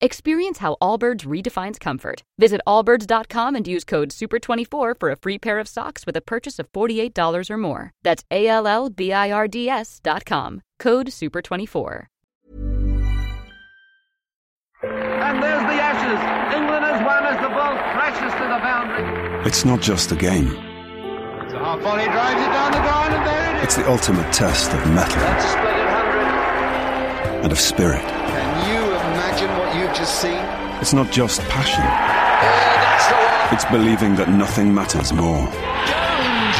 Experience how Allbirds redefines comfort. Visit allbirds.com and use code SUPER24 for a free pair of socks with a purchase of $48 or more. That's A L L B I R D S.com. Code SUPER24. And there's the Ashes. England has won as the ball crashes to the boundary. It's not just a game. It's a half volley, drives it down the ground, and there it is. It's the ultimate test of mettle That's a and of spirit. You've just seen? It's not just passion. Oh, that's the one. It's believing that nothing matters more. Jones!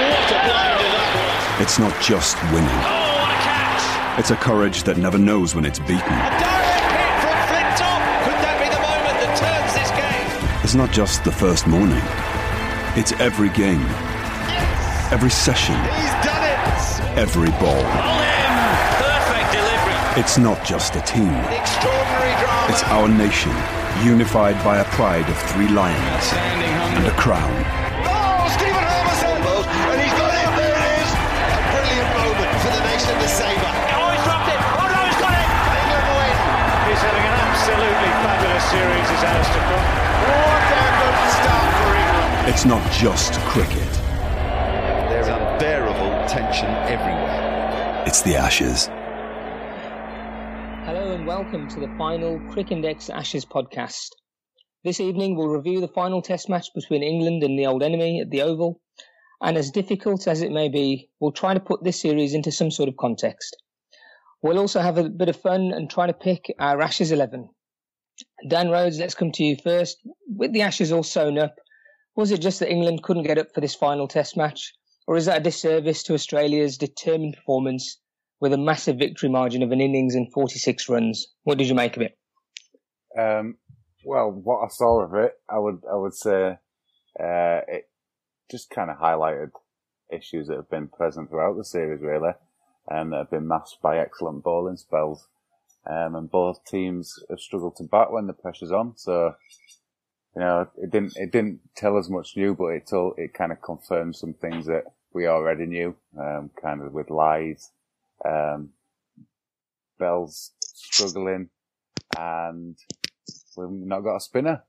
What a blinder that was. It's not just winning. Oh, what a catch! It's a courage that never knows when it's beaten. A direct hit from Flintoff. Could that be the moment that turns this game? It's not just the first morning. It's every game, every session, He's done it. every ball. Him. Perfect delivery. It's not just a team. Extraordinary drama. It's our nation, unified by a pride of three lions and a crown. Oh, Stephen Harmison. And he's got it. There it is. A brilliant moment for the nation to savour. Oh, he's dropped it. Oh, no, he's got it. England win. He's having an absolutely fabulous series, is Alastair Cook. What a good start for England. It's not just cricket, There's unbearable tension everywhere. it's the Ashes. Hello and welcome to the final Crick Index Ashes podcast. This evening we'll review the final test match between England and the old enemy at the Oval, and as difficult as it may be, we'll try to put this series into some sort of context. We'll also have a bit of fun and try to pick our Ashes 11. Dan Rhodes, let's come to you first. With the Ashes all sewn up, was it just that England couldn't get up for this final test match, or is that a disservice to Australia's determined performance with a massive victory margin of an innings and 46 runs. What did you make of it? Um, well, what I saw of it, I would I would say uh, it just kind of highlighted issues that have been present throughout the series, really, and that have been masked by excellent bowling spells. Um, and both teams have struggled to bat when the pressure's on. So, you know, it didn't it didn't tell us much new, but it told it kind of confirmed some things that we already knew. Um, kind of with Lyth, um, Bell's struggling, and we've not got a spinner.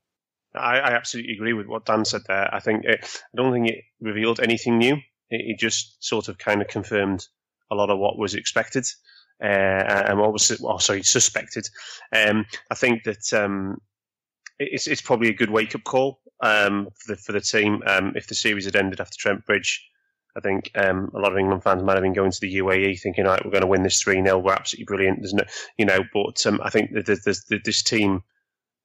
I, I absolutely agree with what Dan said there. I think it, I don't think it revealed anything new. It, it just sort of kind of confirmed a lot of what was expected uh, and what was oh, sorry suspected. Um, I think that um, it's it's probably a good wake up call um, for the for the team. Um, if the series had ended after Trent Bridge, I think um, a lot of England fans might have been going to the UAE thinking, "Right, we're going to win this three 0 We're absolutely brilliant." There's no, you know, but um, I think that this, this, this team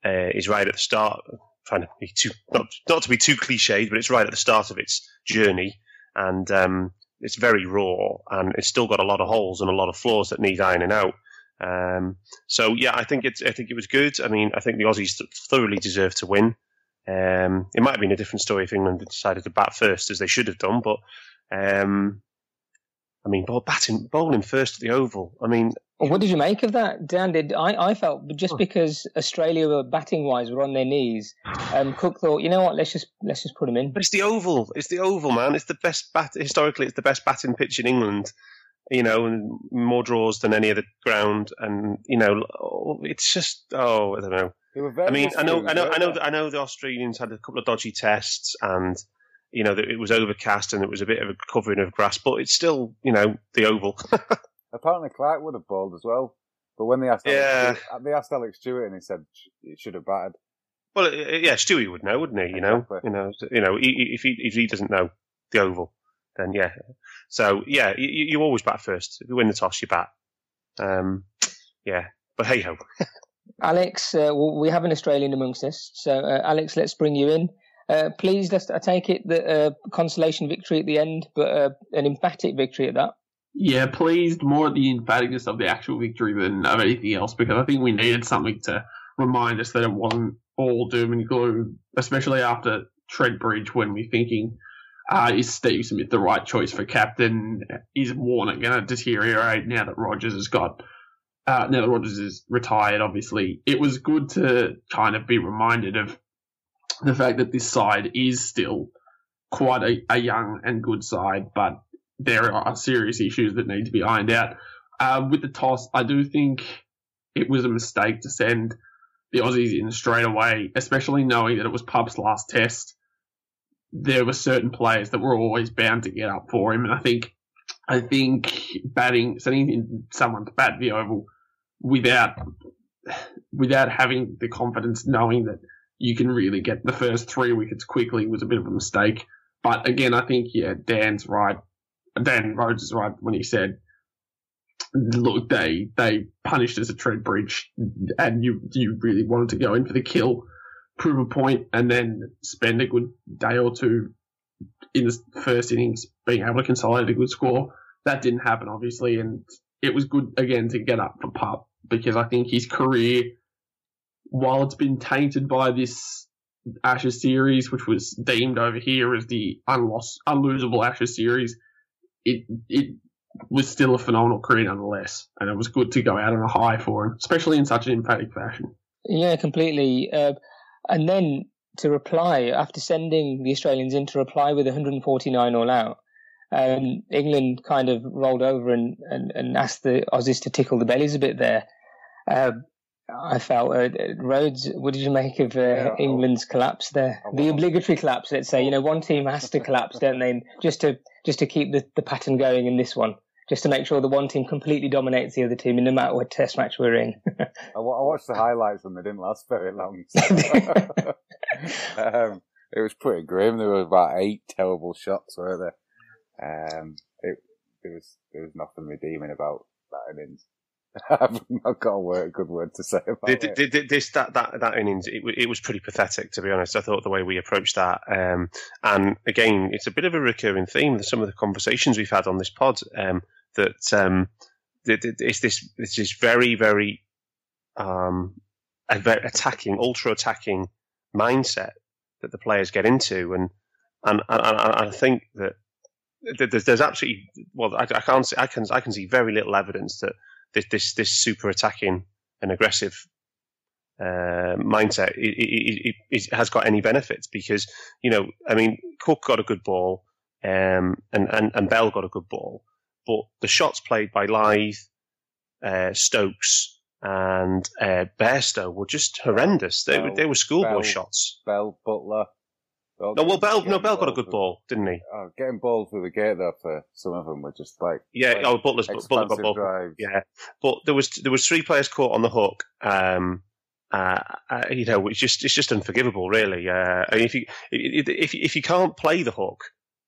uh, is right at the start. Trying to be too not not to be too cliched, but it's right at the start of its journey, and um, it's very raw, and it's still got a lot of holes and a lot of flaws that need ironing out. Um, so yeah, I think it's I think it was good. I mean, I think the Aussies thoroughly deserved to win. Um, it might have been a different story if England had decided to bat first, as they should have done. But um, I mean, bowl, batting, bowling first at the Oval. I mean, What did you make of that, Dan? Did I, I felt just because Australia were batting wise were on their knees, um, Cook thought, you know what, let's just let's just put them in. but it's the Oval. It's the Oval, man. It's the best bat. Historically, it's the best batting pitch in England. You know, more draws than any other ground, and you know, it's just oh, I don't know. They were very I mean, I know, I know, I know. I know the Australians had a couple of dodgy tests, and you know that it was overcast and it was a bit of a covering of grass, but it's still, you know, the oval. Apparently, Clarke would have bowled as well. But when they asked, Yeah. Alec, Stewart- they asked Alec Stewart, and he said it should have batted. Well, uh, yeah, Stewie would know, wouldn't he? You know, Exactly. you know, you know, he- he- if he if he doesn't know the oval, then yeah. So yeah, you, you always bat first. If you win the toss, you bat. Um, yeah, but hey ho. Alex, uh, we have an Australian amongst us, so uh, Alex, let's bring you in. Uh, pleased, I take it that uh, consolation victory at the end, but uh, an emphatic victory at that. Yeah, pleased more at the emphaticness of the actual victory than of anything else because I think we needed something to remind us that it wasn't all doom and gloom, especially after Trent Bridge when we're thinking, uh, is Steve Smith the right choice for captain? Is Warner going to deteriorate now that Rogers has got, uh, now that Rogers is retired, obviously? It was good to kind of be reminded of the fact that this side is still quite a, a young and good side, but there are serious issues that need to be ironed out. Uh, with the toss, I do think it was a mistake to send the Aussies in straight away, especially knowing that it was Pup's last test. There were certain players that were always bound to get up for him, and I think, I think batting, sending in someone to bat the oval without, without having the confidence knowing that you can really get the first three wickets quickly was a bit of a mistake. But again, I think yeah, Dan's right. Dan Rhodes is right when he said, "Look, they they punished us at Trent Bridge, and you you really wanted to go in for the kill, prove a point, and then spend a good day or two in the first innings being able to consolidate a good score. That didn't happen, obviously, and it was good again to get up for Pup because I think his career, while it's been tainted by this Ashes series, which was deemed over here as the unlost, unlosable Ashes series, it it was still a phenomenal career nonetheless, and it was good to go out on a high for him, especially in such an emphatic fashion. Yeah, completely. Uh, and then to reply, after sending the Australians in to reply with 149 all out, um, England kind of rolled over and, and, and asked the Aussies to tickle the bellies a bit there. Uh, I felt, uh, Rhodes, what did you make of uh, Yeah, England's collapse there? The obligatory collapse, let's say. You know, one team has to collapse, don't they? Just to just to keep the, the pattern going in this one, just to make sure the one team completely dominates the other team, in no matter what test match we're in. I, I watched the highlights and they didn't last very long. so- um, it was pretty grim. There were about eight terrible shots, were there? Um, it, there was there was nothing redeeming about that innings. I've not got a word, good word to say about Th- it. th- th- This that that that innings, it, it was pretty pathetic to be honest. I thought the way we approached that, um, and again, it's a bit of a recurring theme. with Some of the conversations we've had on this pod, um, that um, it's this this is very very um, attacking, ultra attacking mindset that the players get into, and and and, and I think that there's, there's absolutely well, I, I can't see, I can I can see very little evidence that this this this super attacking and aggressive uh, mindset i i i i has got any benefits because you know I mean Cook got a good ball um, and, and and Bell got a good ball, but the shots played by Lyth, uh, Stokes, and uh, Bairstow were just horrendous. They were Bell- they were schoolboy Bell- shots. Bell, Buttler. All No, well, Bell no Bell got a balls good through- ball, didn't he? Oh, getting balls through the gate though for some of them were just like Yeah. like oh, Buttler's Butler got ball. drives. Yeah, but there was there was three players caught on the hook. Um, uh, uh, you know, it's just it's just unforgivable, really. Uh, and if you if if you can't play the hook,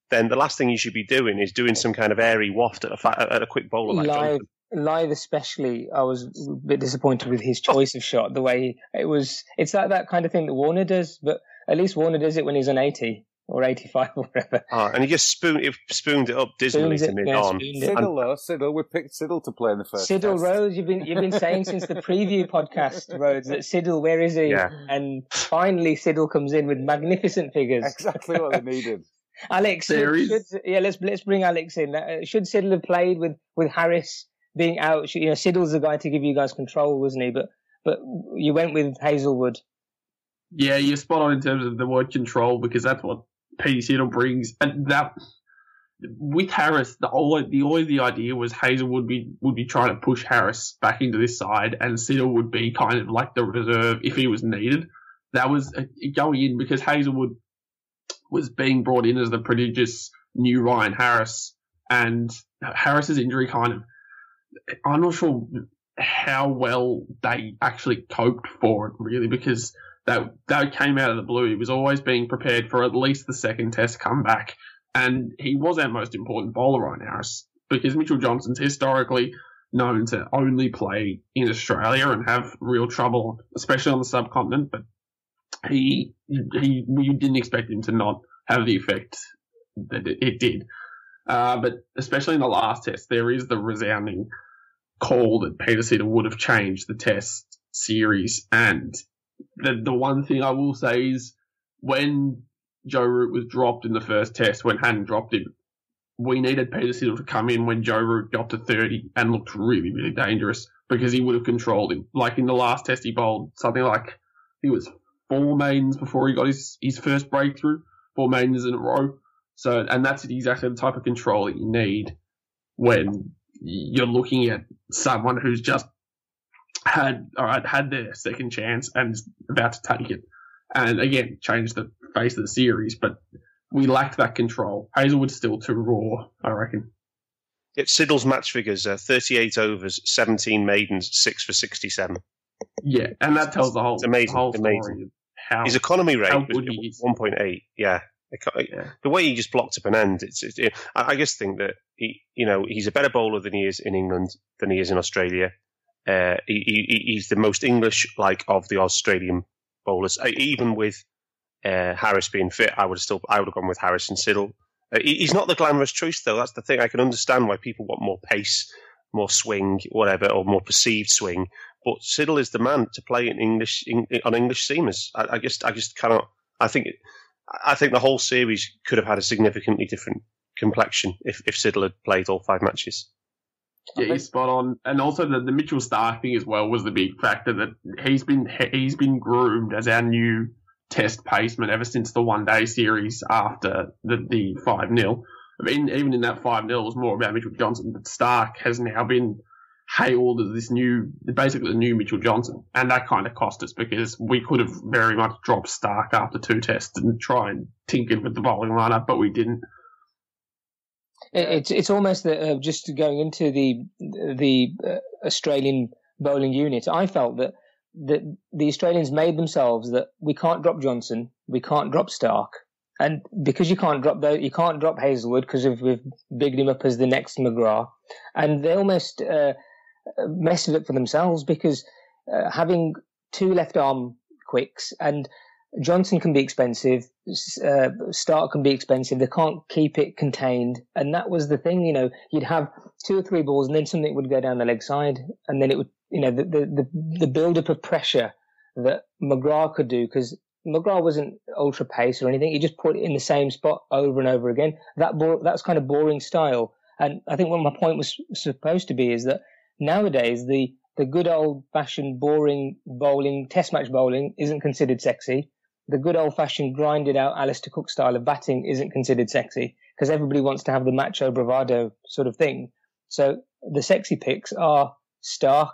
then the last thing you should be doing is doing some kind of airy waft at a fa- at a quick bowler like Lyth, Johnson. Lyth especially, I was a bit disappointed with his choice of shot. The way it was, it's like that kind of thing that Warner does, but at least Warner does it when he's on eighty or eighty-five or whatever. Ah, and he just spooned it, spooned it up dismally Spoons to it, mid yeah, on. spooned it. Siddle though, Siddle, we picked Siddle to play in the first. Siddle test. Rose, you've been you've been saying since the preview podcast, Rhodes, that Siddle, where is he? Yeah. And finally, Siddle comes in with magnificent figures. Exactly what they needed. Alex, should, should- yeah, let's let's bring Alex in. Uh, should Siddle have played with with Harris being out? Should, you know, Siddle's the guy to give you guys control, wasn't he? But but you went with Hazlewood. Yeah, you're spot on in terms of the word control because that's what Petey Siddle brings, and that with Harris, the always the the idea was Hazel would be would be trying to push Harris back into this side, and Siddle would be kind of like the reserve if he was needed. That was uh, going in because Hazlewood was being brought in as the prodigious new Ryan Harris, and Harris's injury kind of I'm not sure how well they actually coped for it, really, because that that came out of the blue. He was always being prepared for at least the second test comeback, and he was our most important bowler right now, because Mitchell Johnson's historically known to only play in Australia and have real trouble, especially on the subcontinent. But he he we didn't expect him to not have the effect that it, did. Uh, but especially in the last test, there is the resounding call that Peter Siddle would have changed the test series. And the the one thing I will say is when Joe Root was dropped in the first test, when Haddin dropped him, we needed Peter Siddle to come in when Joe Root got to 30 and looked really, really dangerous because he would have controlled him. Like in the last test, he bowled something like, he was four maidens before he got his, his first breakthrough, four maidens in a row. So, and that's exactly the type of control that you need when you're looking at someone who's just had, all right, had their second chance and is about to take it. And again, change the face of the series, but we lacked that control. Hazlewood's still too raw, I reckon. Yet Siddle's match figures are 38 overs, 17 maidens, 6 for 67. Yeah, and that tells the whole, it's amazing, whole amazing. How, His economy rate was good he is. 1.8. Yeah. Yeah. The way he just blocked up an end, it's, it's it, I I just think that he, you know, he's a better bowler than he is in England than he is in Australia. Uh, he, he, he's the most English-like of the Australian bowlers. Uh, Even with uh, Harris being fit, I would have still, I would have gone with Harris and Siddle. Uh, he- he's not the glamorous choice, though. That's the thing. I can understand why people want more pace, more swing, whatever, or more perceived swing. But Siddle is the man to play in English in, on English seamers. I, I just, I just cannot. I think, I think the whole series could have had a significantly different complexion if, if Siddle had played all five matches. Yeah, he's spot on. And also the, the Mitchell Starc thing as well was the big factor that he's been he's been groomed as our new test paceman ever since the one day series after the the five 0 I mean, even in that five 0 it was more about Mitchell Johnson, but Starc has now been hailed as this new, basically the new Mitchell Johnson, and that kind of cost us because we could have very much dropped Starc after two tests and try and tinker with the bowling lineup, but we didn't. It- It's it's almost that uh, just going into the the uh, Australian bowling unit. I felt that that the Australians made themselves that we can't drop Johnson, we can't drop Starc, and because you can't drop those, you can't drop Hazlewood because we've bigged him up as the next McGrath, and they almost uh, messed it up for themselves because uh, having two left arm quicks and Johnson can be expensive, uh, Starc can be expensive. They can't keep it contained, and that was the thing. You know, you'd have two or three balls, and then something would go down the leg side, and then it would, you know, the the the, the build up of pressure that McGrath could do because McGrath wasn't ultra pace or anything. He just put it in the same spot over and over again. That bo- that's kind of boring style, and I think what my point was supposed to be is that nowadays the the good old fashioned boring bowling, test match bowling isn't considered sexy. The good old fashioned grinded out Alastair Cook style of batting isn't considered sexy because everybody wants to have the macho bravado sort of thing. So the sexy picks are Starc,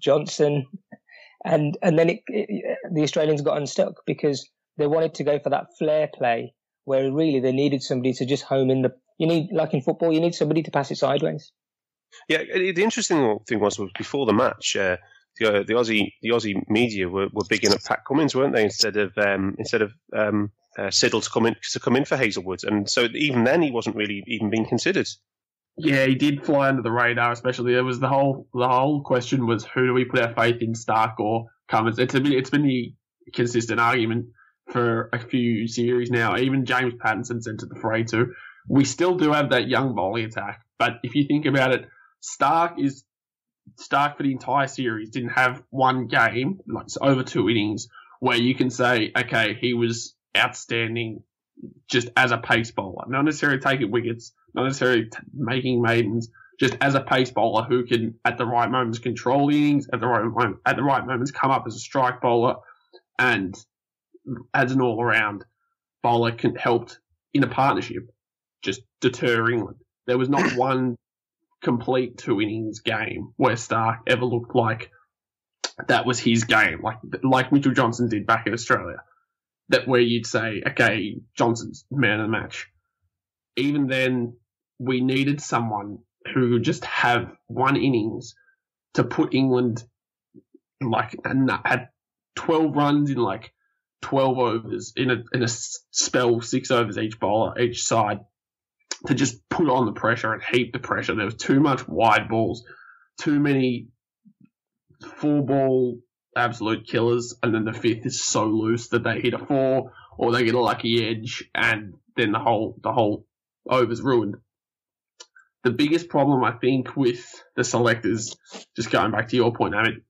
Johnson, and and then it, it, the Australians got unstuck because they wanted to go for that flair play where really they needed somebody to just home in the. You need like in football, you need somebody to pass it sideways. Yeah, the interesting thing was, before the match, uh, the, uh, the Aussie the Aussie media were, were bigging up Pat Cummins, weren't they? Instead of um, instead of um, uh, Siddle to come in to come in for Hazlewood, and so even then he wasn't really even being considered. Yeah, he did fly under the radar. Especially there was the whole the whole question was who do we put our faith in, Starc or Cummins? It's been it's been the consistent argument for a few series now. Even James Pattinson entered the fray too. We still do have that young bowling attack, but if you think about it, Starc is Starc for the entire series didn't have one game like over two innings where you can say, okay, he was outstanding just as a pace bowler, not necessarily taking wickets, not necessarily t- making maidens, just as a pace bowler who can, at the right moments, control innings, at the right moment, at the right moments, come up as a strike bowler, and as an all-around bowler, can helped in a partnership just deter England. There was not one complete two innings game where Starc ever looked like that was his game, like like Mitchell Johnson did back in Australia. That where you'd say, okay, Johnson's man of the match. Even then, we needed someone who would just have one innings to put England like had 12 runs in like 12 overs in a in a spell, six overs each bowler each side to just put on the pressure and heap the pressure. There was too much wide balls, too many four ball absolute killers, and then the fifth is so loose that they hit a four or they get a lucky edge, and then the whole the whole over's ruined. The biggest problem I think with the selectors, just going back to your point, I mean,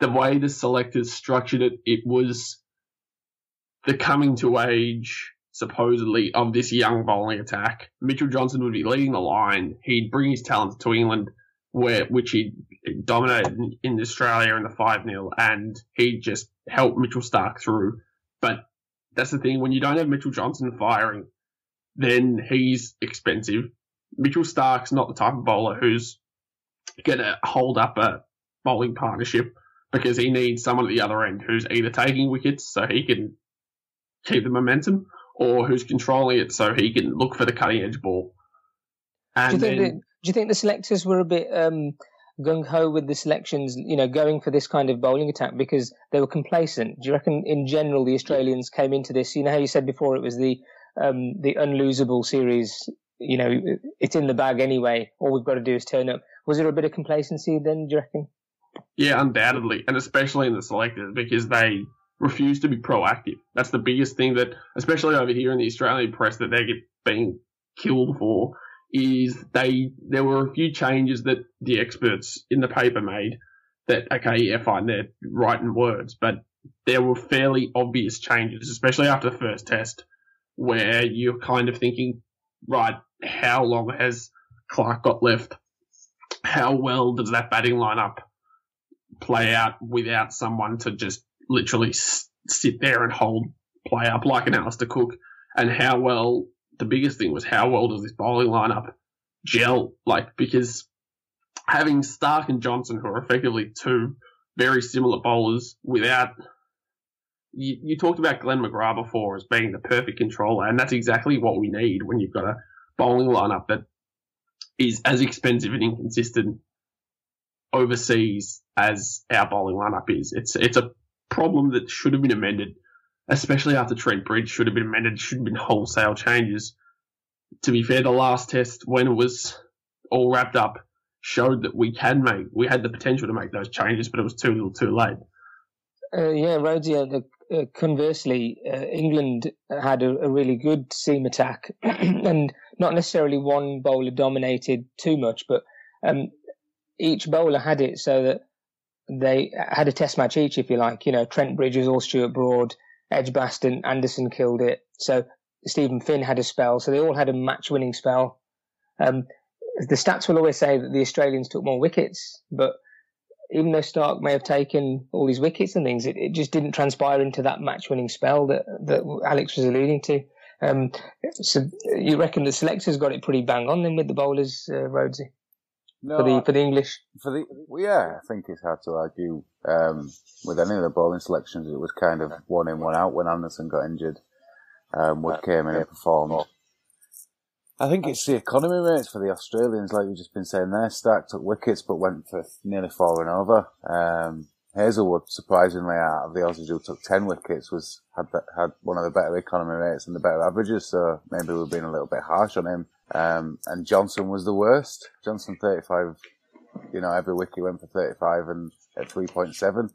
the way the selectors structured it, it was the coming to age supposedly of this young bowling attack. Mitchell Johnson would be leading the line. He'd bring his talent to England, where which he dominated in Australia in the five 0 and he'd just help Mitchell Starc through. But that's the thing when you don't have Mitchell Johnson firing, then he's expensive. Mitchell Starc's not the type of bowler who's going to hold up a bowling partnership because he needs someone at the other end who's either taking wickets so he can keep the momentum or who's controlling it so he can look for the cutting edge ball. And do you think, then, that, do you think the selectors were a bit um, gung ho with the selections, you know, going for this kind of bowling attack because they were complacent? Do you reckon, in general, the Australians came into this? You know how you said before it was the um, the unlosable series. You know, it's in the bag anyway. All we've got to do is turn up. Was there a bit of complacency then? Do you reckon? Yeah, undoubtedly, and especially in the selectors because they refuse to be proactive. That's the biggest thing that, especially over here in the Australian press, that they're being killed for. Is they there were a few changes that the experts in the paper made that okay, yeah, fine, they're writing words, but there were fairly obvious changes, especially after the first test, where you're kind of thinking, right, how long has Clarke got left? How well does that batting lineup play out without someone to just literally sit there and hold play up like an Alastair Cook, and how well the biggest thing was how well does this bowling lineup gel? Like because having Starc and Johnson, who are effectively two very similar bowlers, without you, you talked about Glenn McGrath before as being the perfect controller, and that's exactly what we need when you've got a bowling lineup that is as expensive and inconsistent overseas as our bowling lineup is. It's it's a problem that should have been amended, especially after Trent Bridge should have been amended, should have been wholesale changes. To be fair, the last test, when it was all wrapped up, showed that we can make, we had the potential to make those changes, but it was too little too late. Uh, yeah, Rhodes, uh, conversely, uh, England had a, a, really good seam attack, and not necessarily one bowler dominated too much, but um, each bowler had it so that they had a test match each, if you like. You know, Trent Bridges or Stuart Broad, Edgbaston, Anderson killed it. So Steven Finn had a spell. So they all had a match winning spell. Um, the stats will always say that the Australians took more wickets, but even though Starc may have taken all these wickets and things, it, it just didn't transpire into that match winning spell that, that Alex was alluding to. Um, so you reckon the selectors got it pretty bang on then with the bowlers, uh, Rhodesy? No, for the for the English. For the yeah, I think it's hard to argue um, with any of the bowling selections. It was kind of one in, one out when Anderson got injured. Um, Wood came in and performed. I think it's the economy rates for the Australians, like you've just been saying there. Starc took wickets but went for nearly four and over. Um, Hazlewood, surprisingly, out of the Aussies who took 10 wickets, was had had one of the better economy rates and the better averages, so maybe we've been a little bit harsh on him. Um, and Johnson was the worst. Johnson 35, you know, every wicket went for 35 and at 3.7.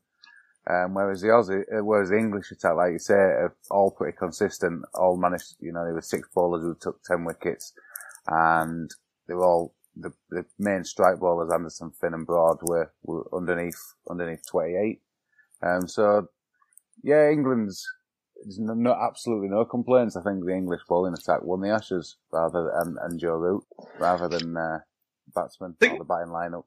Um, whereas the Aussie, uh, whereas the English attack, like you say, are all pretty consistent. All managed, you know, there were six bowlers who took 10 wickets and they were all, the, the main strike bowlers, Anderson, Finn and Broad were, were underneath, underneath 28. Um, so yeah, England's, there's no, no, absolutely no complaints. I think the English bowling attack won the Ashes rather and, and Joe Root rather than uh, batsmen think, or the batting lineup.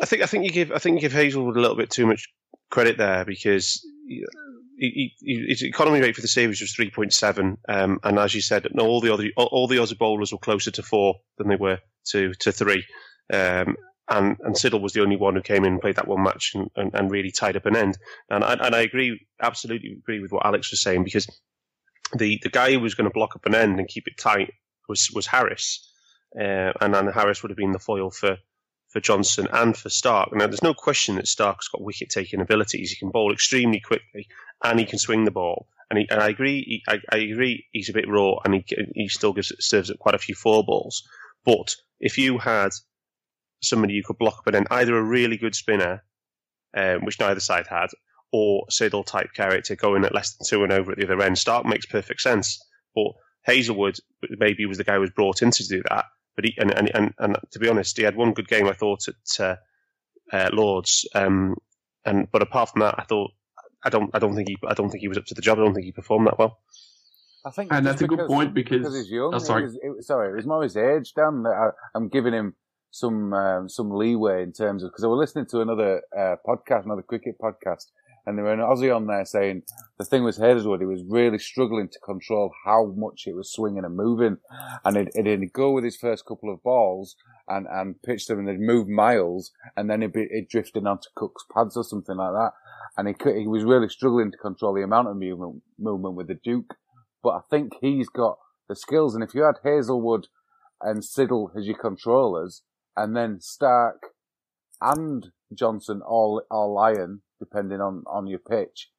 I think I think you give I think you give Hazlewood a little bit too much credit there because he, he, his economy rate for the series was three point seven, um, and as you said, all the other all the Aussie bowlers were closer to four than they were to to three. Um, and and Siddle was the only one who came in and played that one match and, and, and really tied up an end. And I, and I agree, absolutely agree with what Alex was saying because the, the guy who was going to block up an end and keep it tight was was Harris, uh, and and Harris would have been the foil for for Johnson and for Starc. Now, there's no question that Starc's got wicket taking abilities. He can bowl extremely quickly and he can swing the ball. And, he, and I agree, he, I, I, agree, he's a bit raw and he, he still gives serves up quite a few four balls. But if you had somebody you could block, but then either a really good spinner, um, which neither side had, or Siddle type character going at less than two and over at the other end, Starc makes perfect sense. But Hazlewood maybe was the guy who was brought in to do that. But he, and, and, and, and to be honest, he had one good game, I thought, at uh, uh, Lords. Um, and but apart from that, I thought I don't I don't think he I don't think he was up to the job. I don't think he performed that well. I think, and that's a good point because, because he's young. Oh, sorry, it was, it, sorry, it was more his age, Dan. I, am giving him some um, some leeway in terms of because I was listening to another uh, podcast, another cricket podcast, and there were an Aussie on there saying the thing was Hazlewood, he was really struggling to control how much it was swinging and moving. And it, it'd go with his first couple of balls and, and pitch them and they'd move miles and then it'd be it drifting onto Cook's pads or something like that. And he, could, he was really struggling to control the amount of movement, movement with the Duke. But I think he's got the skills. And if you had Hazlewood and Siddle as your controllers and then Starc and Johnson all, all iron, depending on, on your pitch,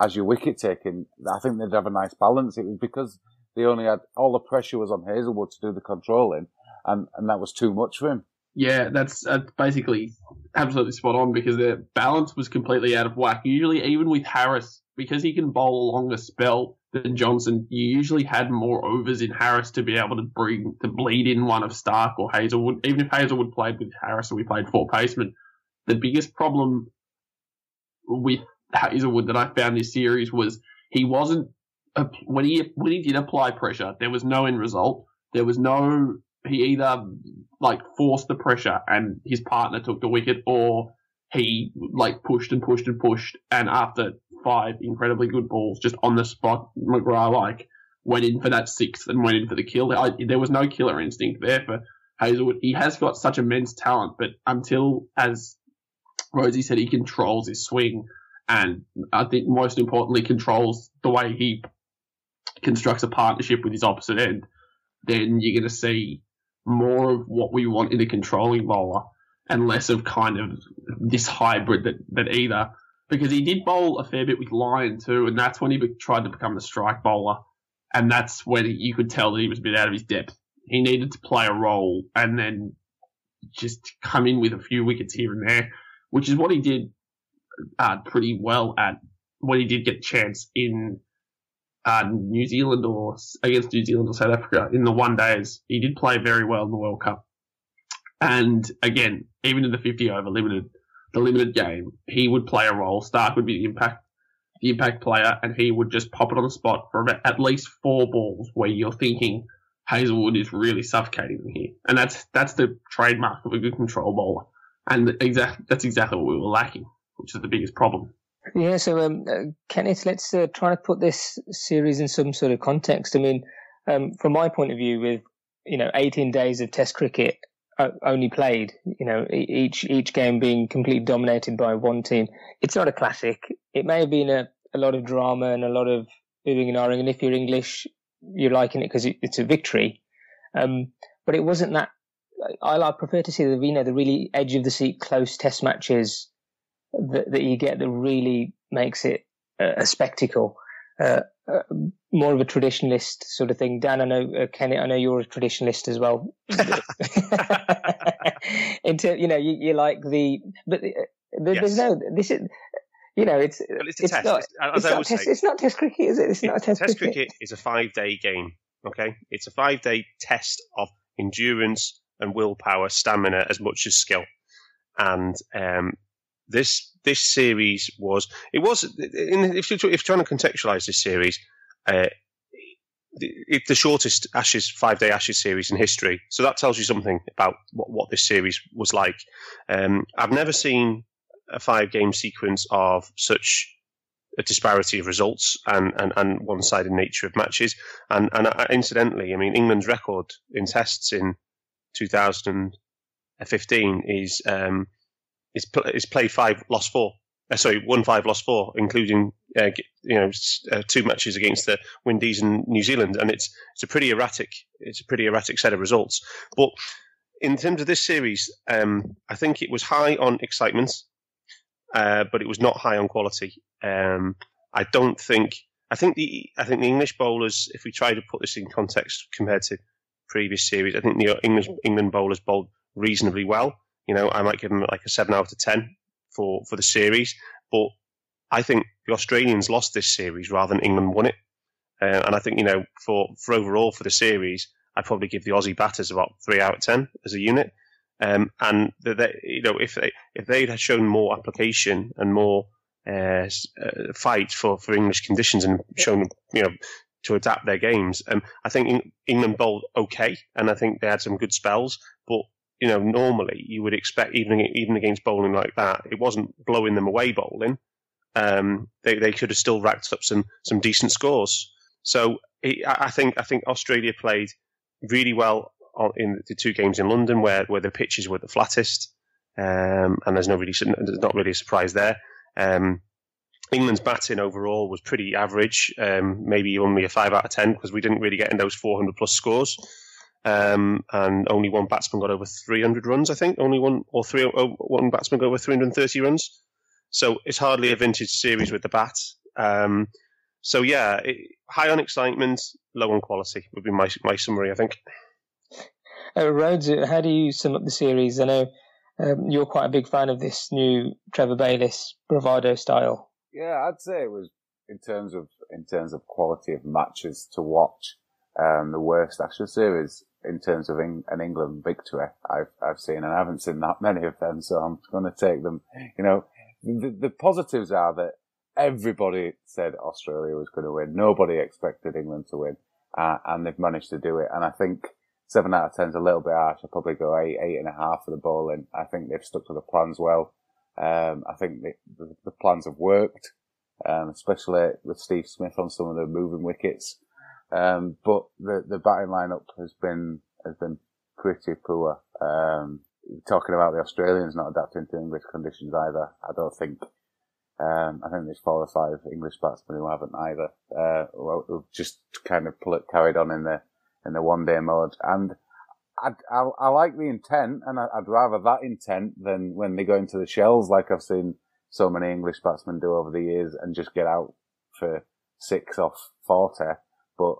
as your wicket taking, I think they'd have a nice balance. It was because they only had all the pressure was on Hazlewood to do the controlling, and, and that was too much for him. Yeah, that's uh, basically absolutely spot on because their balance was completely out of whack. Usually, even with Harris, because he can bowl a longer spell than Johnson, you usually had more overs in Harris to be able to bring to bleed in one of Starc or Hazlewood. Even if Hazlewood played with Harris and we played four pacemen, the biggest problem with Hazlewood that I found this series was he wasn't when he when he did apply pressure, there was no end result. There was no he either like forced the pressure and his partner took the wicket, or he like pushed and pushed and pushed, and after five incredibly good balls just on the spot, McGrath like went in for that sixth and went in for the kill. I, there was no killer instinct there for Hazlewood. He has got such immense talent, but until as Rosie said, he controls his swing and I think most importantly controls the way he constructs a partnership with his opposite end, then you're going to see more of what we want in a controlling bowler and less of kind of this hybrid that, that either because he did bowl a fair bit with Lyon too, and that's when he be, tried to become the strike bowler, and that's when you could tell that he was a bit out of his depth. He needed to play a role and then just come in with a few wickets here and there, which is what he did uh, pretty well at when he did get a chance in uh, New Zealand or against New Zealand or South Africa in the one days. He did play very well in the World Cup. And again, even in the 50 over limited, the limited game, he would play a role. Starc would be the impact, the impact player, and he would just pop it on the spot for at least four balls where you're thinking Hazlewood is really suffocating them here. And that's, that's the trademark of a good control bowler. And exact, that's exactly what we were lacking which is the biggest problem. Yeah, so um, uh, Kenneth, let's uh, try to put this series in some sort of context. I mean, um, from my point of view, with you know 18 days of Test cricket only played, you know each each game being completely dominated by one team, it's not a classic. It may have been a, a lot of drama and a lot of moving and ahhing, and if you're English, you're liking it because it's a victory. Um, but it wasn't that. I, I prefer to see the you know the really edge of the seat close Test matches that, that you get that really makes it a, a spectacle. Uh, uh, more of a traditionalist sort of thing. Dan, I know, uh, Kenny, I know you're a traditionalist as well. Into, you know, you, you like the, but uh, there's yes. no, this is, you know, it's, well, it's, it's not, it's, not test, say, it's not test cricket, is it? It's not a test, test cricket. cricket is a five day game. Okay. It's a five day test of endurance and willpower, stamina as much as skill. And, um, this this series was it was in, if you're, if trying to contextualize this series, uh, the shortest Ashes five day Ashes series in history. So that tells you something about what, what this series was like. Um, I've never seen a five game sequence of such a disparity of results and, and, and one sided nature of matches. And, and uh, incidentally, I mean, England's record in tests in 2015 is um, is, is play five, lost four. Uh, sorry, one five, lost four, including uh, you know uh, two matches against the Windies and New Zealand, and it's it's a pretty erratic it's a pretty erratic set of results. But in terms of this series, um, I think it was high on excitement, uh, but it was not high on quality. Um, I don't think. I think the I think the English bowlers, if we try to put this in context compared to previous series, I think the English England bowlers bowled reasonably well. You know, I might give them like a seven out of ten for for the series, but I think the Australians lost this series rather than England won it. Uh, and I think you know for for overall for the series, I'd probably give the Aussie batters about three out of ten as a unit. Um, and they, you know, if they if they'd had shown more application and more uh, uh, fight for, for English conditions and shown you know to adapt their games, um, I think England bowled okay, and I think they had some good spells. But you know, normally you would expect even even against bowling like that, it wasn't blowing them away bowling. Um, they they could have still racked up some some decent scores. So I think I think Australia played really well in the two games in London where, where the pitches were the flattest, um, and there's no really there's not really a surprise there. Um, England's batting overall was pretty average, um, maybe only a five out of ten because we didn't really get in those 400 plus scores, um, and only one batsman got over 300 runs. I think only one or three oh, one batsman got over 330 runs. So it's hardly a vintage series with the bat. Um, so yeah, it, high on excitement, low on quality would be my my summary. I think. Uh, Rhodes, how do you sum up the series? I know um, you're quite a big fan of this new Trevor Bayliss bravado style. Yeah, I'd say it was in terms of in terms of quality of matches to watch. Um, the worst Ashes series in terms of an England victory I've I've seen, and I haven't seen that many of them, so I'm going to take them. You know, the, the positives are that everybody said Australia was going to win. Nobody expected England to win, uh, and they've managed to do it. And I think seven out of ten is a little bit harsh. I'll probably go eight, eight and a half for the bowling. I think they've stuck to the plans well. Um, I think the, the, the, plans have worked, um, especially with Steve Smith on some of the moving wickets. Um, but the, the batting lineup has been, has been pretty poor. Um, talking about the Australians not adapting to English conditions either. I don't think um, I think there's four or five English batsmen who haven't either. Uh, who've just kind of it, carried on in the in the one day mode. And I, I, I like the intent, and I, would rather that intent than when they go into the shells, like I've seen so many English batsmen do over the years, and just get out for six off forty. But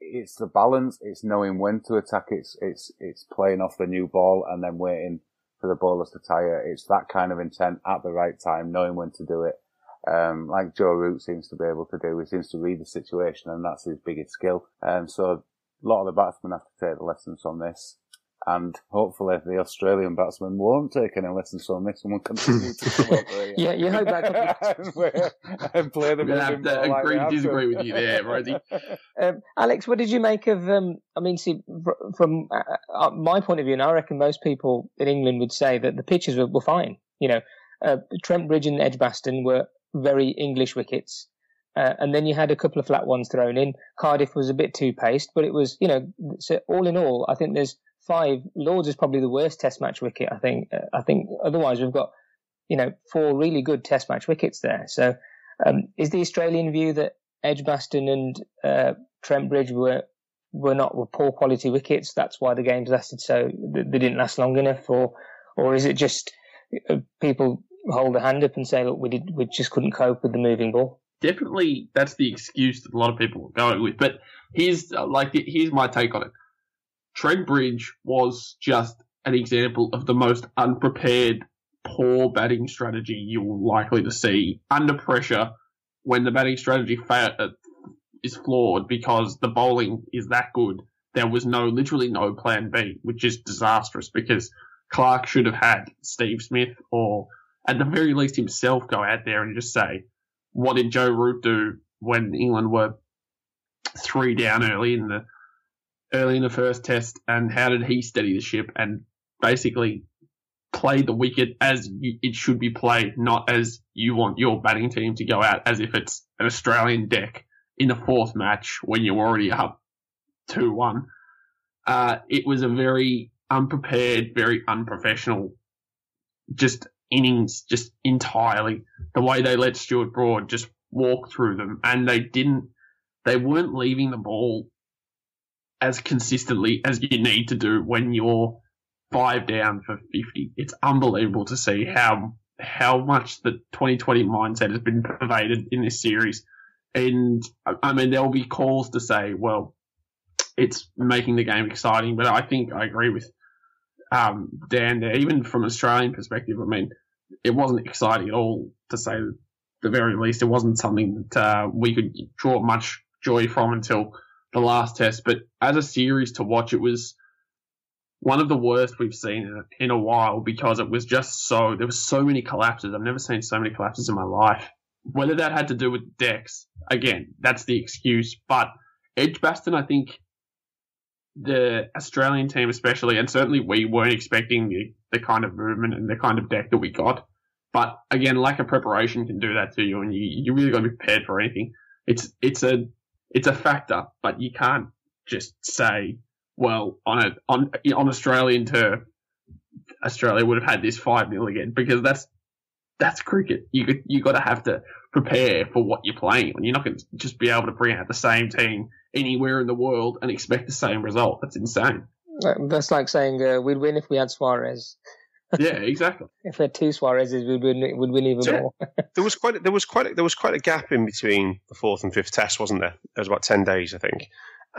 it's the balance. It's knowing when to attack. It's it's it's playing off the new ball and then waiting for the bowlers to tire. It's that kind of intent at the right time, knowing when to do it. Um, like Joe Root seems to be able to do. He seems to read the situation, and that's his biggest skill. And um, so a lot of the batsmen have to take the lessons from this and hopefully the Australian batsmen won't take any lessons from this and will continue to come over yeah, you hope that and, and play them. I agree like disagree with you there, Rosie. Um, Alex, what did you make of? Um, I mean, see, from uh, uh, my point of view, and I reckon most people in England would say that the pitches were, were fine. You know, uh, Trent Bridge and Edgbaston were very English wickets. Uh, and then you had a couple of flat ones thrown in. Cardiff was a bit too paced, but it was, you know, so all in all, I think there's five. Lords is probably the worst Test match wicket. I think. Uh, I think otherwise we've got you know four really good Test match wickets there. So um, is the Australian view that Edgbaston and uh, Trent Bridge were were not were poor quality wickets? That's why the games lasted so they didn't last long enough, or or is it just uh, people hold a hand up and say, look, we did we just couldn't cope with the moving ball? Definitely, that's the excuse that a lot of people are going with. But here's like here's my take on it. Trent Bridge was just an example of the most unprepared, poor batting strategy you're likely to see under pressure when the batting strategy uh, is flawed because the bowling is that good. There was no, literally no plan B, which is disastrous because Clarke should have had Steve Smith or at the very least himself go out there and just say, what did Joe Root do when England were three down early in the early in the first test, and how did he steady the ship and basically play the wicket as it should be played, not as you want your batting team to go out as if it's an Australian deck in the fourth match when you're already up 2 1. Uh, it was a very unprepared, very unprofessional, just innings, just entirely. The way they let Stuart Broad just walk through them, and they didn't, they weren't leaving the ball as consistently as you need to do when you're five down for 50. It's unbelievable to see how how much the 2020 mindset has been pervaded in this series. And I mean, there will be calls to say, well, it's making the game exciting, but I think I agree with um, Dan there. Even from Australian perspective, I mean, it wasn't exciting at all to say the very least. It wasn't something that uh, we could draw much joy from until the last test. But as a series to watch, it was one of the worst we've seen in a, while because it was just so there was so many collapses. I've never seen so many collapses in my life. Whether that had to do with decks, again, that's the excuse. But Edgbaston, I think the Australian team, especially, and certainly we weren't expecting the, the kind of movement and the kind of deck that we got. But again, lack of preparation can do that to you, and you you really got to be prepared for anything. It's it's a it's a factor, but you can't just say, well, on a on on Australian turf, Australia would have had this five 0 again because that's that's cricket. You you got to have to prepare for what you're playing, you're not going to just be able to bring out the same team anywhere in the world and expect the same result. That's insane. That's like saying uh, we'd win if we had Suarez. Yeah, exactly. if we had two Suarezes, we'd win. We'd win even so, more. there was quite. There was quite. A, there was quite a gap in between the fourth and fifth test, wasn't there? There was about ten days, I think.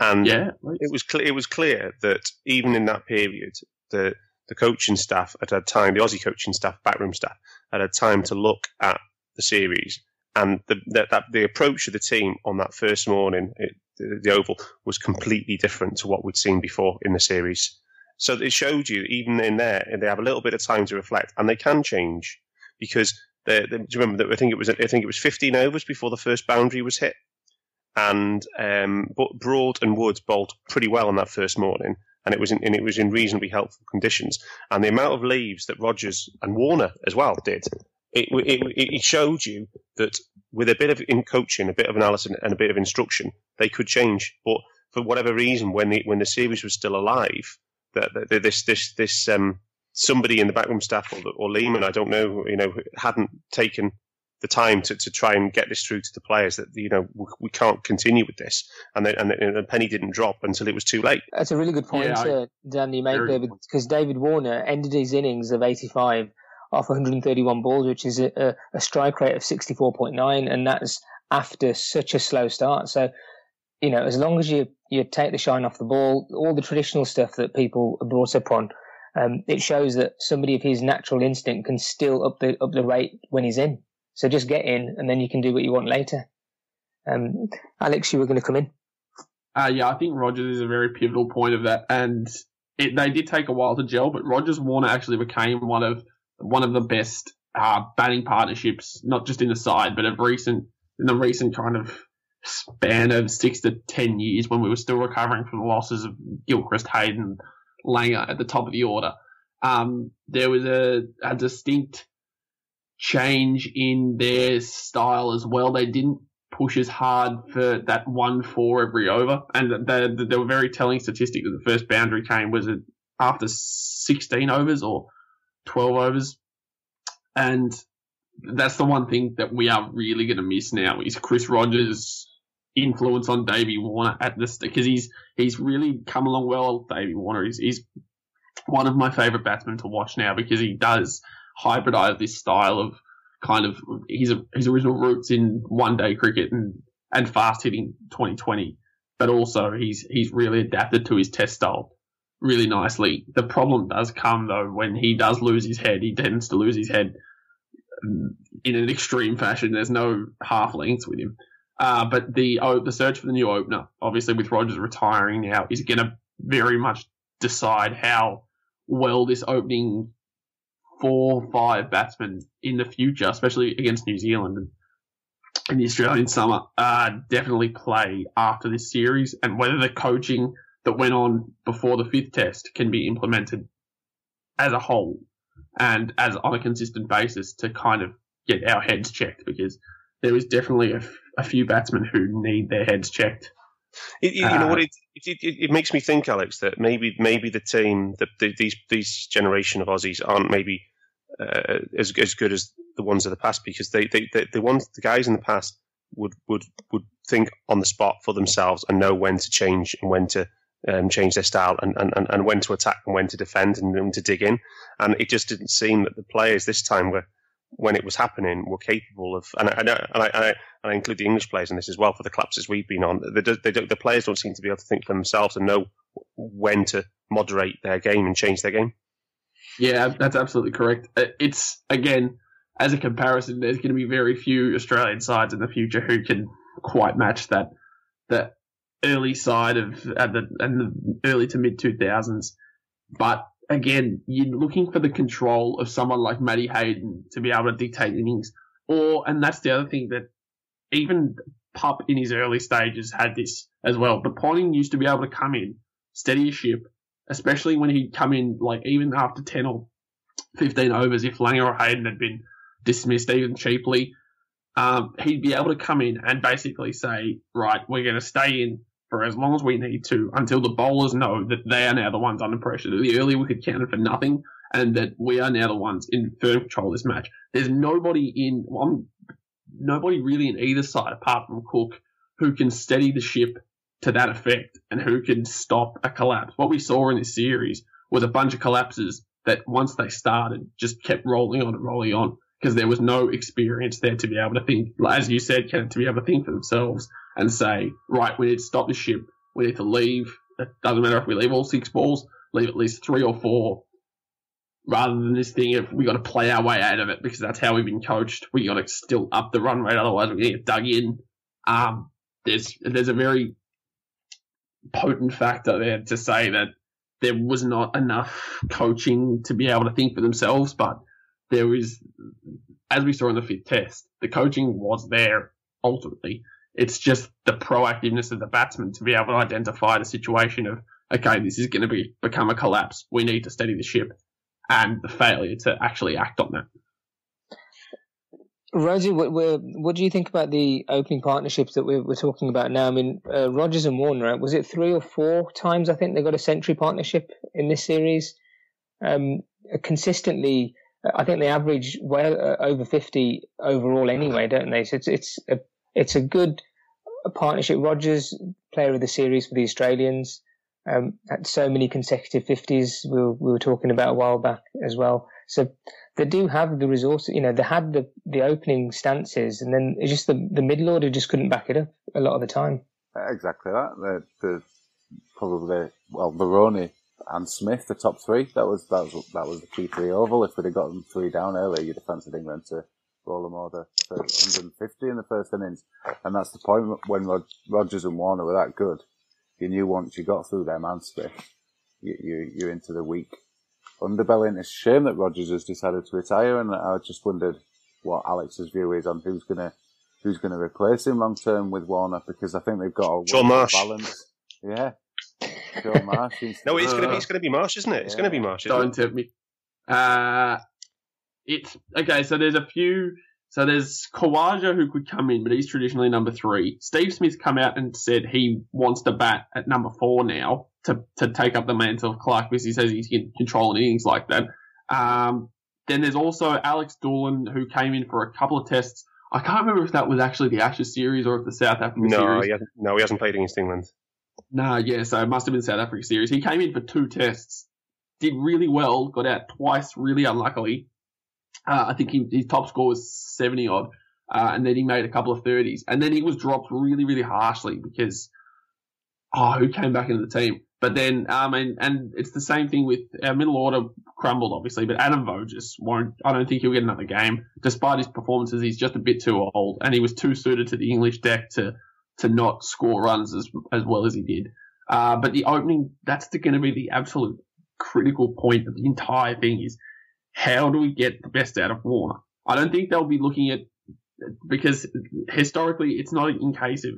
And yeah, it was clear. It was clear that even in that period, the the coaching staff had had time. The Aussie coaching staff, backroom staff, had had time to look at the series and the, the, that the approach of the team on that first morning, it, the, the, Oval, was completely different to what we'd seen before in the series. So it showed you, even in there, they have a little bit of time to reflect, and they can change because they, they, do you remember that I think it was I think it was 15 overs before the first boundary was hit, and um, Broad and Woods bowled pretty well on that first morning, and it was in, and it was in reasonably helpful conditions. And the amount of leaves that Rogers and Warner as well did it, it, it showed you that with a bit of in coaching, a bit of analysis, and a bit of instruction, they could change. But for whatever reason, when the when the series was still alive, that, that this this this um, somebody in the backroom staff or, or Lehmann, I don't know, you know, hadn't taken the time to, to try and get this through to the players that you know we, we can't continue with this, and then and the penny didn't drop until it was too late. That's a really good point, yeah, uh, Dan. You make there because David Warner ended his innings of 85 off 131 balls, which is a, a strike rate of 64.9, and that's after such a slow start. So, you know, as long as you you take the shine off the ball, all the traditional stuff that people are brought up on, um, it shows that somebody of his natural instinct can still up the up the rate when he's in. So just get in, and then you can do what you want later. Um, Alex, you were going to come in. Uh, yeah, I think Rogers is a very pivotal point of that, and it, they did take a while to gel, but Rogers Warner actually became one of one of the best uh, batting partnerships, not just in the side, but of recent in the recent kind of span of six to ten years when we were still recovering from the losses of Gilchrist, Hayden, Langer at the top of the order. Um, there was a, a distinct change in their style as well. They didn't push as hard for that one four every over, and they, were very telling statistic that the first boundary came was it after 16 overs or 12 overs. And that's the one thing that we are really going to miss now is Chris Rogers' influence on Davey Warner at this because he's he's really come along well. Davey Warner is he's one of my favourite batsmen to watch now because he does hybridize this style of kind of his his original roots in one day cricket and and fast hitting 2020, but also he's he's really adapted to his test style really nicely. The problem does come though when he does lose his head. He tends to lose his head mm, in an extreme fashion. There's no half lengths with him. Uh, but the oh, the search for the new opener, obviously with Rogers retiring now, is going to very much decide how well this opening four five batsmen in the future, especially against New Zealand and in the Australian summer, uh, definitely play after this series, and whether the coaching that went on before the fifth test can be implemented as a whole and as on a consistent basis to kind of get our heads checked because there is definitely a, a few batsmen who need their heads checked. It, you uh, know what? It, it, it, makes me think, Alex, that maybe maybe the team, the, the, these these generation of Aussies aren't maybe uh, as as good as the ones of the past because they, they, they the ones the guys in the past would would would think on the spot for themselves and know when to change and when to um, change their style and, and, and when to attack and when to defend and when to dig in. And it just didn't seem that the players this time were, when it was happening, were capable of. And I, and I, and I, and I include the English players in this as well for the collapses we've been on. They, they, they, the players don't seem to be able to think for themselves and know when to moderate their game and change their game. Yeah, that's absolutely correct. Uh, it's again as a comparison, there's going to be very few Australian sides in the future who can quite match that that early side of at the and the early to mid two thousands. But again, you're looking for the control of someone like Matty Hayden to be able to dictate innings, or and that's the other thing that even Pup in his early stages had this as well. But Ponting used to be able to come in, steady a ship, especially when he'd come in like even after ten or fifteen overs if Langer or Hayden had been dismissed even cheaply. Um, he'd be able to come in and basically say, right, we're going to stay in for as long as we need to until the bowlers know that they are now the ones under pressure. That the early wicket counted for nothing and that we are now the ones in firm control of this match. There's nobody in, well, nobody really in either side apart from Cook who can steady the ship to that effect and who can stop a collapse. What we saw in this series was a bunch of collapses that once they started just kept rolling on and rolling on because there was no experience there to be able to think, as you said, Ken, to be able to think for themselves and say, right, we need to stop the ship. We need to leave. It doesn't matter if we leave all six balls, leave at least three or four, rather than this thing of we got to play our way out of it because that's how we've been coached. We got to still up the run rate, otherwise we're going to get dug in. Um, there's there's a very potent factor there to say that there was not enough coaching to be able to think for themselves, but there is, as we saw in the fifth test, the coaching was there ultimately. It's just the proactiveness of the batsman to be able to identify the situation of, okay, this is going to be become a collapse. We need to steady the ship, and the failure to actually act on that. Rosie, what, what, do you think about the opening partnerships that we're, we're talking about now? I mean, uh, Rogers and Warner, was it three or four times I think they got a century partnership in this series? Um, consistently I think they average well uh, over 50 overall anyway, don't they? So it's it's a it's a good partnership. Rogers, player of the series for the Australians, um, had so many consecutive 50s. We were, we were talking about a while back as well. So they do have the resources. You know, they had the the opening stances, and then it's just the the middle order just couldn't back it up a lot of the time. Exactly that. The, probably well, Baroni and Smith, the top three. That was that was that was the key the oval. If we'd have gotten three down early, you'd have fancied England to roll them over for 150 in the first innings. And that's the point when Rod- Rogers and Warner were that good. You knew once you got through them and Smith, you, you, you're into the weak underbelly. And it's a shame that Rogers has decided to retire. And I just wondered what Alex's view is on who's going to who's going to replace him long term with Warner because I think they've got a Shaun Marsh. balance. Yeah, Marsh. no, it's gonna be it's gonna be Marsh, isn't it? It's yeah. gonna be Marsh. Don't tempt me. Uh, it's okay. So there's a few. So there's Khawaja who could come in, but he's traditionally number three. Steve Smith's come out and said he wants to bat at number four now to to take up the mantle of Clarke because he says he can control innings like that. Um, then there's also Alex Doolan who came in for a couple of tests. I can't remember if that was actually the Ashes series or if the South Africa no, series. He hasn't, no, he hasn't played against England. Nah, yeah, so it must have been South Africa series. He came in for two tests, did really well, got out twice, really unluckily. Uh, I think he, his top score was 70 odd, uh, and then he made a couple of 30s. And then he was dropped really, really harshly because, oh, who came back into the team? But then, um, and, and it's the same thing with our middle order crumbled, obviously, but Adam Voges won't, I don't think he'll get another game. Despite his performances, he's just a bit too old, and he was too suited to the English deck to to not score runs as as well as he did. Uh, but the opening, that's going to be the absolute critical point of the entire thing is how do we get the best out of Warner? I don't think they'll be looking at because historically it's not in case of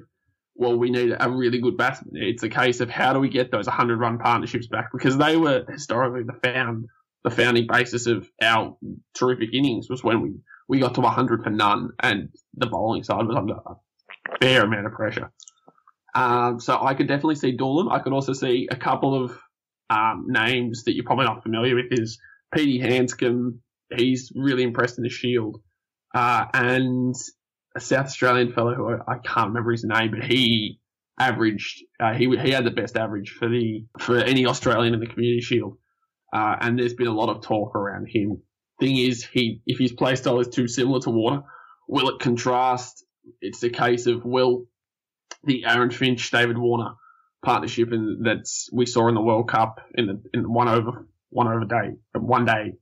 well we need a really good batsman. It's a case of how do we get those 100 run partnerships back because they were historically the found the founding basis of our terrific innings was when we we got to 100 for none and the bowling side was under a fair amount of pressure. Um, so I could definitely see Doolan. I could also see a couple of um, names that you're probably not familiar with. Is Petey Handscomb, He's really impressed in the Shield, uh, and a South Australian fellow who I, I, can't remember his name, but he averaged. Uh, he he had the best average for the for any Australian in the Community Shield, uh, and there's been a lot of talk around him. Thing is, he if his play style is too similar to Water, will it contrast? It's a case of will the Aaron Finch David Warner partnership that we saw in the World Cup in the in one over one over day one day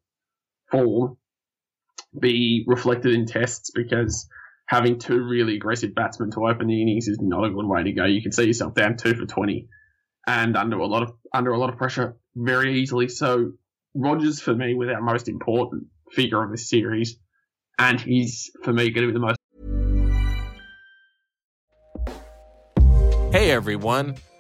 form be reflected in tests because having two really aggressive batsmen to open the innings is not a good way to go. You can see yourself down two for twenty and under a lot of under a lot of pressure very easily. So Rogers for me was our most important figure of this series, and he's for me going to be the most. Hey everyone,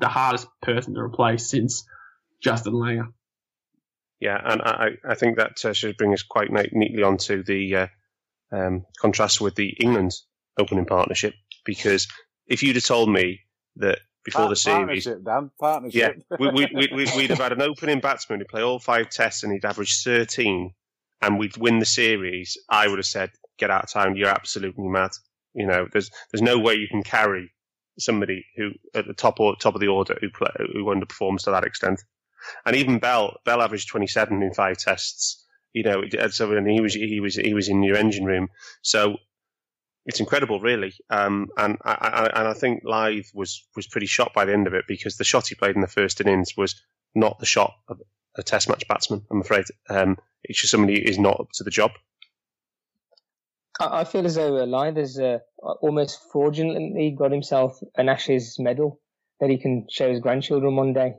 The hardest person to replace since Justin Langer. Yeah, and I, I think that uh, should bring us quite neatly onto the uh, um, contrast with the England opening partnership. Because if you'd have told me that before Part- the series, partnership, Dan, partnership. yeah, we, we, we, we, we'd have had an opening batsman who'd play all five tests and he'd average 13 and we'd win the series, I would have said, get out of town, you're absolutely mad. You know, there's there's no way you can carry somebody who at the top or top of the order who play, who underperforms to that extent. And even Bell, Bell averaged 27 in five tests. You know, so and he was he was he was in your engine room. So it's incredible, really. Um, and I, I, and I think Lyth was was pretty shocked by the end of it because the shot he played in the first innings was not the shot of a Test match batsman. I'm afraid um, it's just somebody who is not up to the job. I I feel as though has uh, almost fraudulently got himself an Ashes medal that he can show his grandchildren one day.